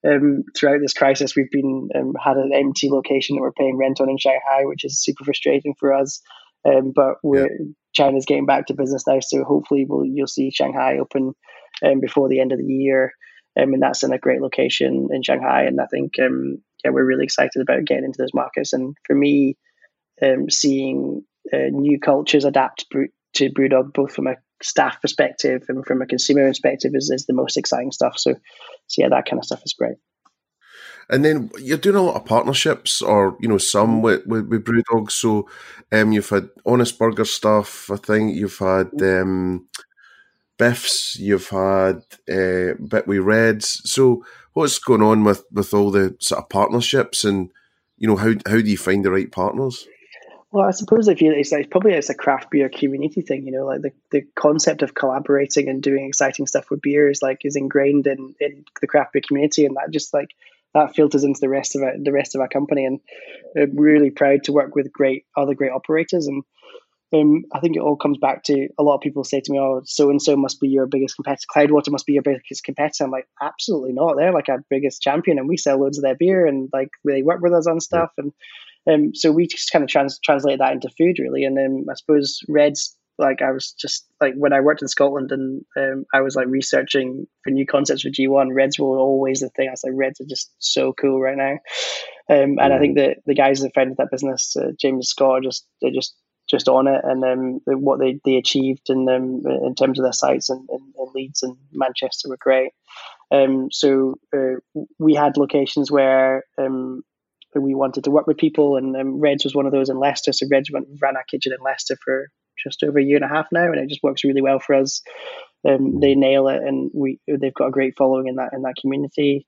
um, throughout this crisis, we've been um, had an empty location that we're paying rent on in Shanghai, which is super frustrating for us. Um, but we're yeah. China's getting back to business now, so hopefully we'll you'll see Shanghai open um, before the end of the year. Um, and that's in a great location in Shanghai. And I think um, yeah, we're really excited about getting into those markets. And for me, um, seeing uh, new cultures adapt to BrewDog, both from a staff perspective and from a consumer perspective, is, is the most exciting stuff. So, so yeah, that kind of stuff is great. And then you're doing a lot of partnerships, or you know, some with with, with BrewDog. So, um, you've had Honest Burger stuff. I think you've had mm-hmm. um, Biffs. You've had uh, Bitway Reds. So, what's going on with with all the sort of partnerships, and you know, how how do you find the right partners? Well, I suppose if you, it's like probably it's a craft beer community thing, you know, like the, the concept of collaborating and doing exciting stuff with beer is like is ingrained in, in the craft beer community, and that just like that filters into the rest of it, the rest of our company. And I'm really proud to work with great other great operators. And um, I think it all comes back to a lot of people say to me, "Oh, so and so must be your biggest competitor. Cloudwater must be your biggest competitor." I'm like, absolutely not. They're like our biggest champion, and we sell loads of their beer, and like they work with us on stuff. And um, so we just kind of trans- translate that into food, really. And then um, I suppose Reds like I was just like when I worked in Scotland and um, I was like researching for new concepts for G1. Reds were always the thing. I was like, Reds are just so cool right now. Um, and. I think that the guys that founded that business, uh, James Scott, are just they're just just on it, and um, what they, they achieved in them in terms of their sites and, and, and Leeds and Manchester were great. Um, so uh, we had locations where um, we wanted to work with people, and um, Reds was one of those in Leicester. So Reds went, ran our kitchen in Leicester for just over a year and a half now, and it just works really well for us. Um, they nail it, and we they've got a great following in that in that community.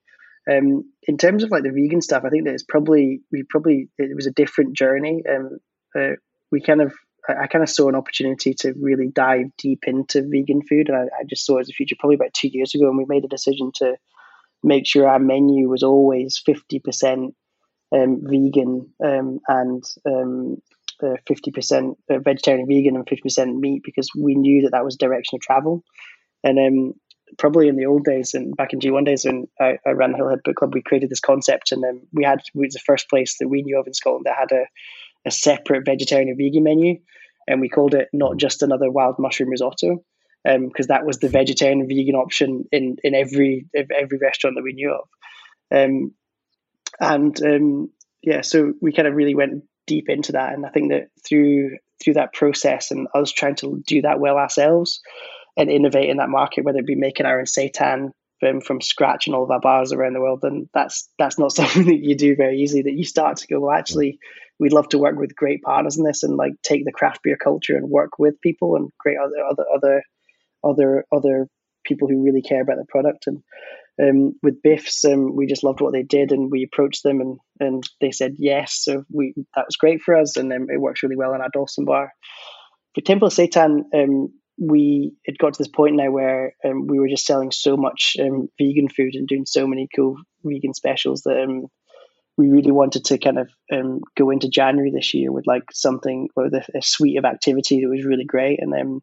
Um, in terms of like the vegan stuff, I think that it's probably we probably it was a different journey. Um, uh, we kind of I, kind of saw an opportunity to really dive deep into vegan food, and I, I just saw it as a future probably about two years ago, and we made a decision to make sure our menu was always fifty percent um, vegan um, and um, uh, fifty percent uh, vegetarian, vegan, and fifty percent meat because we knew that that was direction of travel. And um, probably in the old days and back in G1 days when I, I ran the Hillhead Book Club, we created this concept, and then we had we was the first place that we knew of in Scotland that had a, a separate vegetarian and vegan menu, and we called it not just another wild mushroom risotto, because um, that was the vegetarian and vegan option in in every every restaurant that we knew of. Um, and um, yeah, so we kind of really went deep into that. And I think that through through that process and us trying to do that well ourselves and innovate in that market, whether it be making our own seitan from, from scratch in all of our bars around the world, then that's that's not [LAUGHS] something that you do very easily. That you start to go, well, actually, we'd love to work with great partners in this and like take the craft beer culture and work with people and great other other other other other people who really care about the product and um, with Biffs, um, we just loved what they did, and we approached them, and, and they said yes. So we that was great for us, and um, it works really well in our Dalston bar. For Temple of Seitan, um, we it got to this point now where um, we were just selling so much um, vegan food and doing so many cool vegan specials that we really wanted to kind of go into January this year with like something with a, a suite of activity that was really great, and then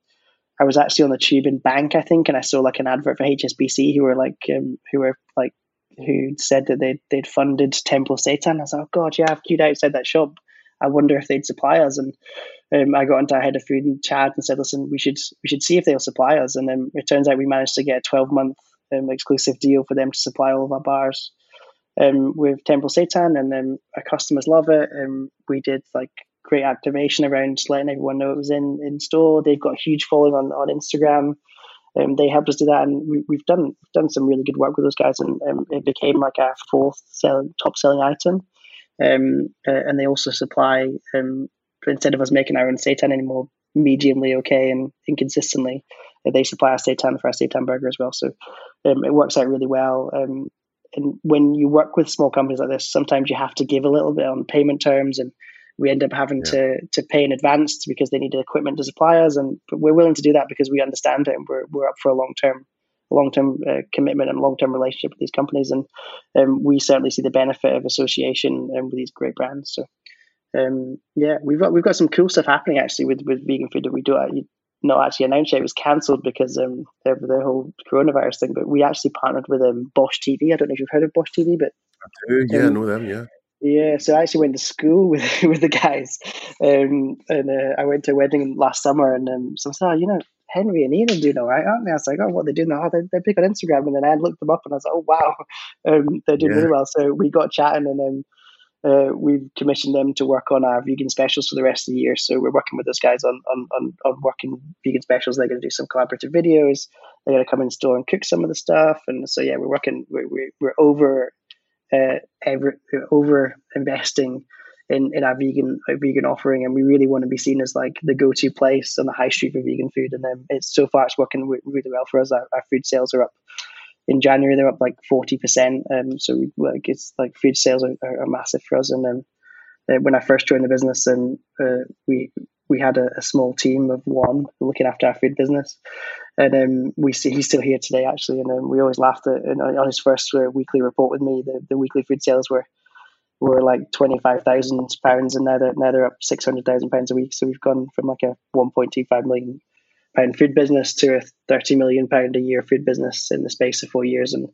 I was actually on the tube in Bank, I think, and I saw like an advert for HSBC who were like um, who were like who said that they'd they'd funded Temple Seitan. I was like, oh god, yeah, I've queued outside that shop. I wonder if they'd supply us. And um, I got into our head of food and chat and said, listen, we should we should see if they'll supply us. And then it turns out we managed to get a twelve month um, exclusive deal for them to supply all of our bars um, with Temple Seitan, and then our customers love it. And we did like great activation around letting everyone know it was in in store. They've got a huge following on on Instagram. Um, they helped us do that, and we, have done we've done some really good work with those guys, and um, it became like our fourth top selling item. Um, uh, and they also supply um, instead of us making our own seitan anymore, mediumly okay and inconsistently, they supply our seitan for our seitan burger as well. So um, it works out really well. Um, and when you work with small companies like this, sometimes you have to give a little bit on payment terms and we end up having yeah. to to pay in advance because they needed equipment to supply us, and we're willing to do that because we understand it and we're we're up for a long term long term uh, commitment and long term relationship with these companies, and um, we certainly see the benefit of association um, with these great brands. So, um, yeah, we've got we've got some cool stuff happening actually with, with vegan food that we do. Uh, not actually announced yet. It was cancelled because um of the whole coronavirus thing. But we actually partnered with um BOSH TV. I don't know if you've heard of BOSH TV, but I do. Yeah, um, I know them. Yeah. Yeah, so I actually went to school [LAUGHS] with with the guys, um, and uh, I went to a wedding last summer, and um, so I said, oh, you know, Henry and Ian are doing all right, aren't they? I was like, oh, what they doing? Oh, they're, they're big on Instagram, and then I looked them up, and I was like, oh wow, [LAUGHS] um, they're doing yeah. really well. So we got chatting, and then uh, we've commissioned them to work on our vegan specials for the rest of the year. So we're working with those guys on on on, on working vegan specials. They're going to do some collaborative videos. They're going to come in store and cook some of the stuff, and so yeah, we're working. We're we're, we're over uh, ever, over investing in, in our vegan our vegan offering, and we really want to be seen as like the go to place on the high street for vegan food. And then it's so far it's working really well for us. Our, our food sales are up in January; they're up like forty percent. Um, so we, like it's like food sales are, are, are massive for us. And then uh, when I first joined the business, and uh, we we had a, a, small team of one looking after our food business, and um, we see he's still here today actually. And um, we always laughed at on his first uh, weekly report with me. The, the weekly food sales were were like twenty five thousand pounds, and now they're now they're up six hundred thousand pounds a week. So we've gone from like a one point two five million pound food business to a thirty million pound a year food business in the space of four years, and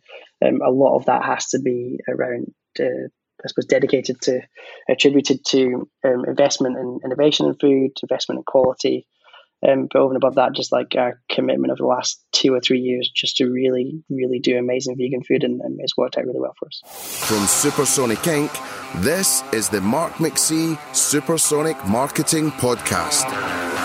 um, a lot of that has to be around. Uh, I suppose dedicated to attributed to um, investment in innovation in food, investment in quality, um, but over and above that, just like our commitment over the last two or three years, just to really, really do amazing vegan food, and, and it's worked out really well for us. From Supersonic Inc., this is the Mark McC Supersonic Marketing Podcast.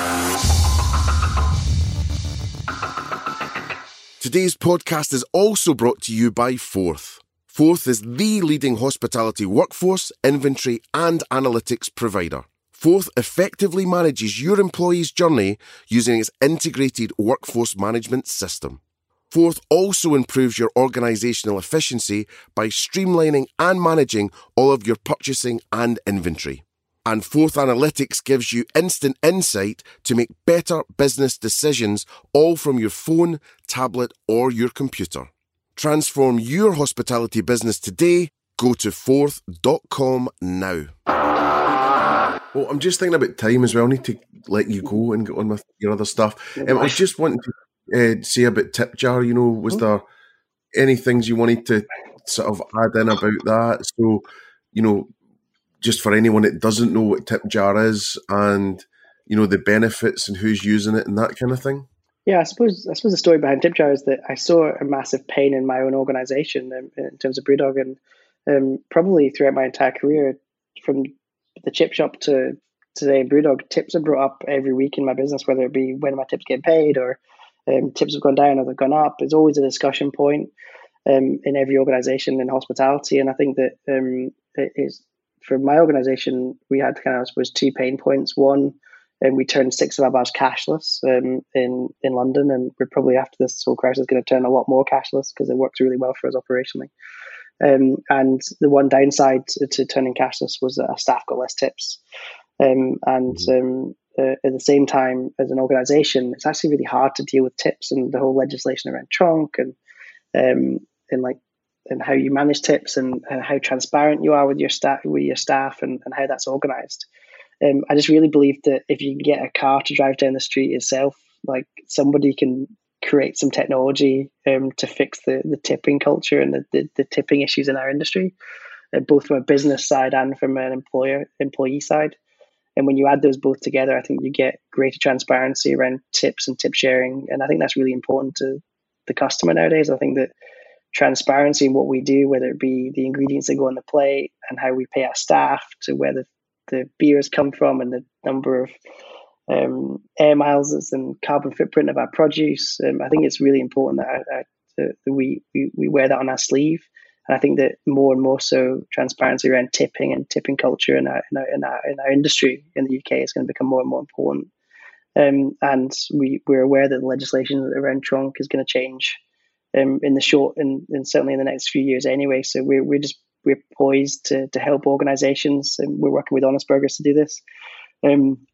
Today's podcast is also brought to you by Forth. Forth is the leading hospitality workforce, inventory, and analytics provider. Forth effectively manages your employee's journey using its integrated workforce management system. Forth also improves your organizational efficiency by streamlining and managing all of your purchasing and inventory. And Forth Analytics gives you instant insight to make better business decisions all from your phone, tablet, or your computer. Transform your hospitality business today. Go to forth.com now. Well, I'm just thinking about time as well. I need to let you go and get on with your other stuff. Um, I was just wanting to uh, say about tip jar. You know, was there any things you wanted to sort of add in about that? So, you know, just for anyone that doesn't know what tip jar is and you know the benefits and who's using it and that kind of thing. Yeah, I suppose I suppose the story behind tip jar is that I saw a massive pain in my own organization in, in terms of BrewDog, and um, probably throughout my entire career, from the chip shop to today Brewdog, tips are brought up every week in my business, whether it be when my tips get paid or um, tips have gone down or they've gone up. It's always a discussion point um, in every organization in hospitality. And I think that um, it is for my organization, we had kind of, I suppose, two pain points. One, and um, we turned six of our bars cashless um, in in London, and we're probably after this whole crisis going to turn a lot more cashless because it works really well for us operationally. Um, and the one downside to, to, turning cashless was that our staff got less tips. Um, and mm-hmm. um, uh, at the same time, as an organization, it's actually really hard to deal with tips and the whole legislation around tronc and um, and like and how you manage tips and, and, how transparent you are with your staff with your staff and, and how that's organized. Um, I just really believe that if you can get a car to drive down the street itself, like somebody can create some technology um, to fix the, the tipping culture and the, the, the tipping issues in our industry, uh, both from a business side and from an employer employee side. And when you add those both together, I think you get greater transparency around tips and tip sharing. And I think that's really important to the customer nowadays. I think that transparency in what we do, whether it be the ingredients that go on the plate and how we pay our staff, to where the, the beers come from and the number of um, air miles and carbon footprint of our produce. Um, I think it's really important that, that, that we, we, we wear that on our sleeve. And I think that more and more so transparency around tipping and tipping culture in our, in our, in our, in our industry in the UK is going to become more and more important. Um, and we, we're aware that the legislation around tronc is going to change um, in the short and, and certainly in the next few years anyway. So we're, we're just we're poised to, to help organizations and we're working with Honest Burgers to do this. Um,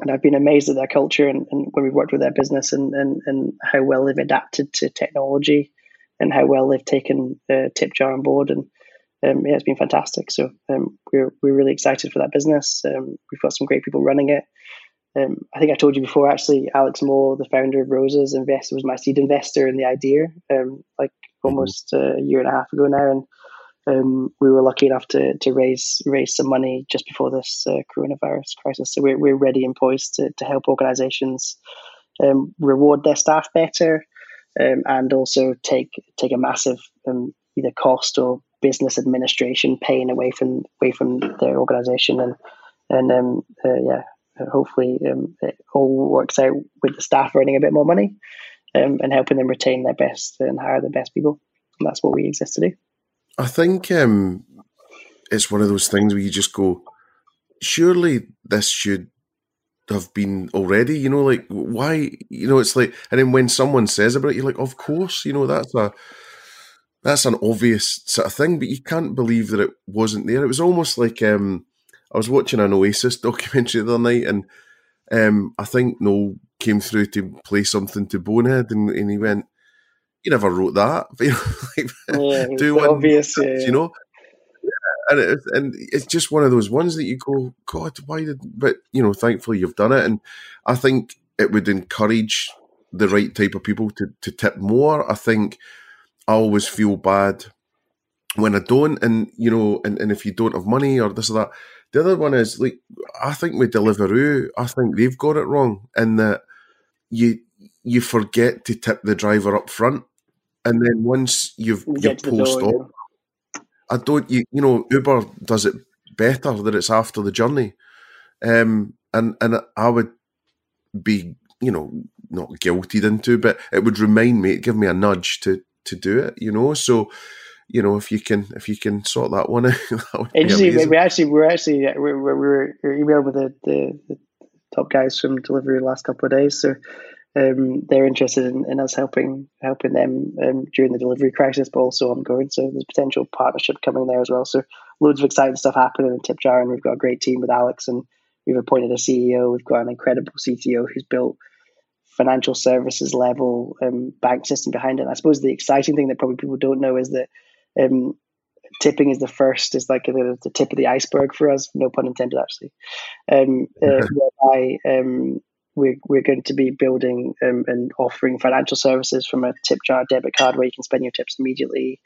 and I've been amazed at their culture and, and when we've worked with their business and, and, and how well they've adapted to technology and how well they've taken uh, Tipjar on board. And um, yeah, it's been fantastic. So um, we're, we're really excited for that business. Um, we've got some great people running it. Um, I think I told you before, actually, Alex Moore, the founder of Roses Investor, was my seed investor in the idea, um, like mm-hmm. almost a year and a half ago now. And um, we were lucky enough to to raise raise some money just before this uh, coronavirus crisis. So we're we're ready and poised to to help organisations um, reward their staff better, um, and also take take a massive um, either cost or business administration pain away from away from their organisation and and um, uh, yeah. Hopefully, um, it all works out with the staff earning a bit more money and helping them retain their best and hire the best people. And that's what we exist to do. I think um, it's one of those things where you just go, surely this should have been already, you know, like why, you know, it's like, and then when someone says about it, you're like, of course, you know, that's a, that's an obvious sort of thing, but you can't believe that it wasn't there. It was almost like, um, I was watching an Oasis [LAUGHS] documentary the other night and, um, I think Noel came through to play something to Bonehead and, and he went, you never wrote that. [LAUGHS] You know, like, yeah, [LAUGHS] do one, obvious, yeah. you know. And it, and it's just one of those ones that you go, God, why did? But you know, thankfully you've done it, and I think it would encourage the right type of people to to tip more. I think I always feel bad when I don't, and you know, and, and if you don't have money or this or that. The other one is like I think with Deliveroo, I think they've got it wrong in that you you forget to tip the driver up front and then once you've you post off, I don't you you know Uber does it better that it's after the journey, um, and and I would be you know not guilted into, but it would remind me, give me a nudge to to do it, you know. So you know if you can if you can sort that one [LAUGHS] out. that Interesting. We actually we're actually we're, we're, we're emailing with the, the, the top guys from Deliveroo the last couple of days, so um, they're interested in, in, us helping helping them um, during the delivery crisis, but also ongoing. So there's potential partnership coming there as well. So loads of exciting stuff happening in Tipjar, and we've got a great team with Alex, and we've appointed a CEO. We've got an incredible CTO who's built financial services level um, bank system behind it. And I suppose the exciting thing that probably people don't know is that um, tipping is the first is like the, the, tip of the iceberg for us no pun intended actually um, uh, whereby um, we're, we're going to be building um, and offering financial services from a tip jar debit card where you can spend your tips immediately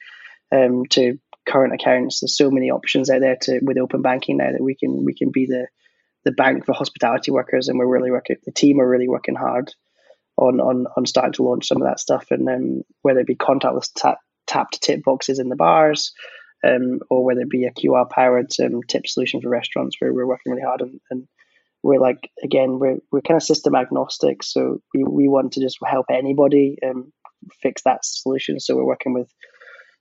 um, to current accounts. There's so many options out there to with open banking now that we can we can be the the bank for hospitality workers, and we're really working. The team are really working hard on on on starting to launch some of that stuff, and um, whether it be contactless tap tap to tip boxes in the bars. Um, or whether it be a QR powered um, tip solution for restaurants, where we're working really hard and, and we're like again we're we're kind of system agnostic. So we, we want to just help anybody um, fix that solution. So we're working with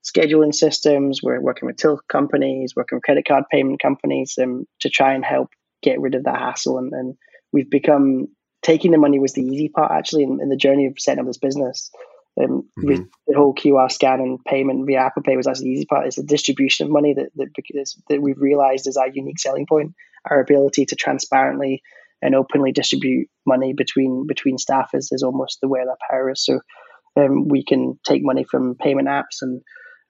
scheduling systems we're working with till companies working with credit card payment companies um, to try and help get rid of that hassle. And, and we've become taking the money was the easy part actually in, in the journey of setting up this business um, mm-hmm. the whole QR scan and payment via Apple Pay was actually the easy part. It's the distribution of money that that, because, that we've realized is our unique selling point our ability to transparently and openly distribute money between between staff is, is almost the way that power is. So um, we can take money from payment apps, and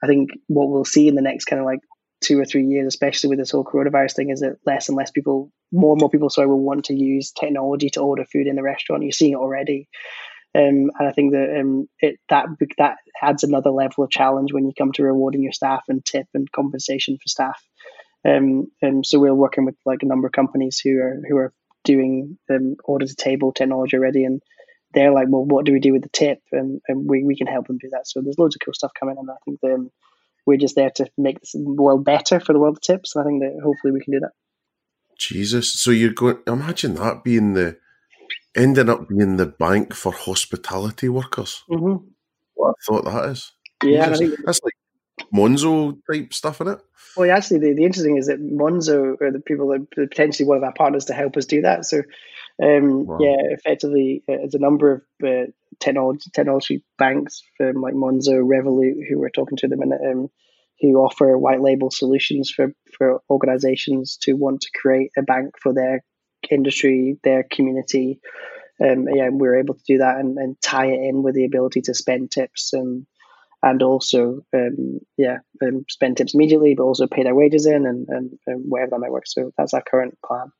I think what we'll see in the next kind of like two or three years, especially with this whole coronavirus thing, is that less and less people, more and more people, sorry, will want to use technology to order food in the restaurant. You're seeing it already. Um, and I think that um, it that that adds another level of challenge when you come to rewarding your staff and tip and compensation for staff. Um, um, so we're working with like a number of companies who are who are doing um, order to table technology already, and they're like, well, what do we do with the tip? And, and we, we can help them do that. So there's loads of cool stuff coming, and I think um, we're just there to make this world better for the world of tips. And I think that hopefully we can do that. Jesus, so you're going? Imagine that being the ending up being the bank for hospitality workers. Mm-hmm. What I thought that is. Yeah, that's like Monzo type stuff in it. Well, actually, the, the interesting is that Monzo are the people that potentially one of our partners to help us do that. So, um, wow. yeah, effectively, uh, there's a number of uh, technology technology banks from like Monzo, Revolut, who we're talking to them, and um, who offer white label solutions for for organizations to want to create a bank for their industry, their community. Um, yeah, we were able to do that and, and tie it in with the ability to spend tips and and also um, yeah um, spend tips immediately, but also pay their wages in and, and, and wherever that might work. So that's our current plan,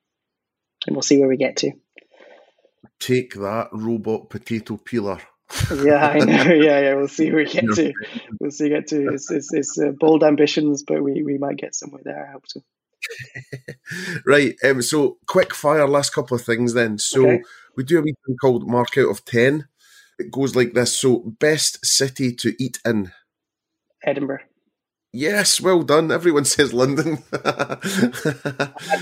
and we'll see where we get to. Take that robot potato peeler. yeah, I know. [LAUGHS] Yeah, yeah. We'll see where we get to. We'll see get to. It's, it's, it's uh, bold ambitions, but we, we might get somewhere there. I hope so. [LAUGHS] right. Um, so, quick fire. Last couple of things. Then, so okay. we do a wee thing called mark out of ten. It goes like this. So, best city to eat in. Edinburgh. Yes, well done. Everyone [LAUGHS] says London. okay.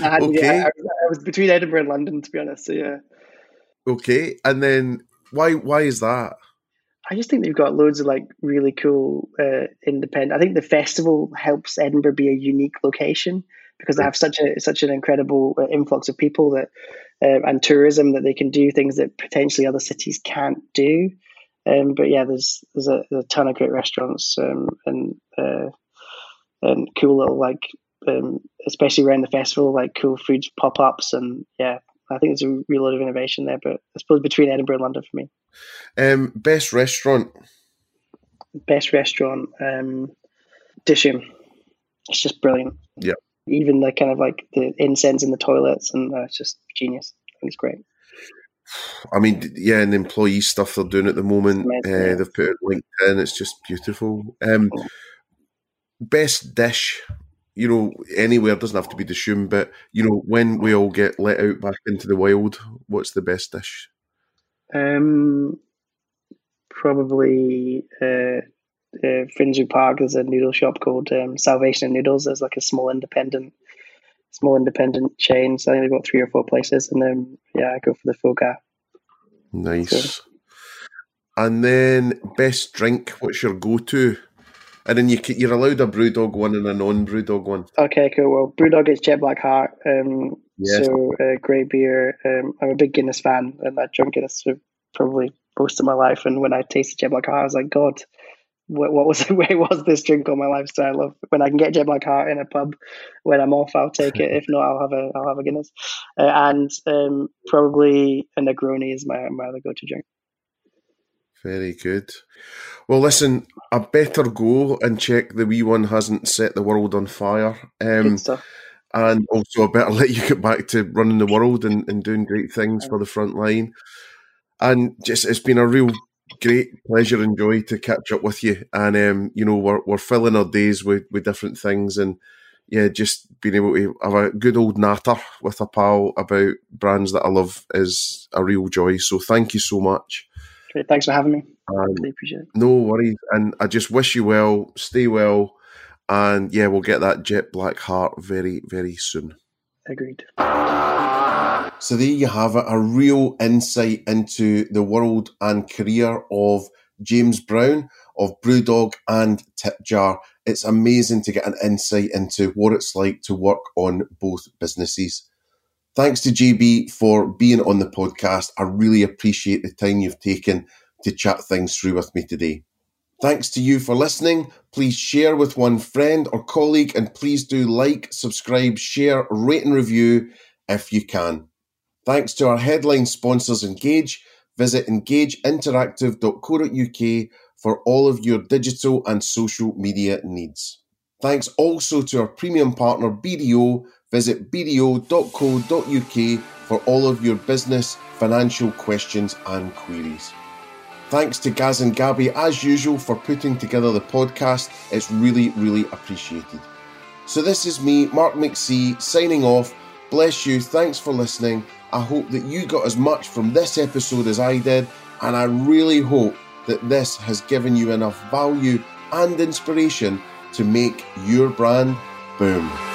Yeah, I, I was between Edinburgh and London, to be honest. So yeah. Okay, and then why why is that? I just think they've got loads of like really cool uh, independent. I think the festival helps Edinburgh be a unique location because they have such a such an incredible uh, influx of people that uh, and tourism that they can do things that potentially other cities can't do. Um, but yeah, there's there's a, there's a, ton of great restaurants um, and uh, and cool little like um, especially around the festival like cool food pop ups and yeah I think there's a real lot of innovation there, but I suppose between Edinburgh and London for me. Um, best restaurant. Best restaurant. Um, Dishoom. It's just brilliant. Yeah. Even the kind of like the incense in the toilets, and uh, it's just genius. I think it's great. I mean, yeah, and the employee stuff they're doing at the moment, uh, they've put it LinkedIn. It's just beautiful. Um, best dish you know, anywhere doesn't have to be Dishoom, but you know, when we all get let out back into the wild, what's the best dish? Um, probably uh, uh, Finsbury Park. There's a noodle shop called um, Salvation Noodles. There's like a small independent, small independent chain. So I think they've got three or four places, and then yeah, I go for the Pho Ga. Nice. So, and then best drink. What's your go-to? And then you you're allowed a brewdog one and a non brewdog one. Okay, cool. Well, brewdog is Jet Black Heart. Um, yes. So uh, great beer. Um, I'm a big Guinness fan, and I drunk Guinness for probably most of my life. And when I tasted Jet Black Heart, I was like, God, what, what was [LAUGHS] where was this drink on my lifestyle? when I can get Jet Black Heart in a pub when I'm off, I'll take it. If not, I'll have a I'll have a Guinness. Uh, and um, probably a Negroni is my my other go to drink. Very good. Well, listen, I better go and check the wee one hasn't set the world on fire. Um, and also, I better [LAUGHS] let you get back to running the world and, and doing great things for the front line. And just, it's been a real great pleasure and joy to catch up with you. And, um, you know, we're, we're filling our days with, with different things. And, yeah, just being able to have a good old natter with a pal about brands that I love is a real joy. So thank you so much. Great. Thanks for having me. Um, really appreciate it. No worries. And I just wish you well. Stay well. And yeah, we'll get that jet black heart very, very soon. Agreed. So there you have it, a real insight into the world and career of James Brown of Brewdog and Tipjar. It's amazing to get an insight into what it's like to work on both businesses. Thanks to JB for being on the podcast. I really appreciate the time you've taken to chat things through with me today. Thanks to you for listening. Please share with one friend or colleague and please do like, subscribe, share, rate and review if you can. Thanks to our headline sponsors Engage. Visit engageinteractive.co.uk for all of your digital and social media needs. Thanks also to our premium partner BDO Visit bdo.co.uk for all of your business, financial questions and queries. Thanks to Gaz and Gabby, as usual, for putting together the podcast. It's really, really appreciated. So, this is me, Mark McC, signing off. Bless you. Thanks for listening. I hope that you got as much from this episode as I did, and I really hope that this has given you enough value and inspiration to make your brand boom.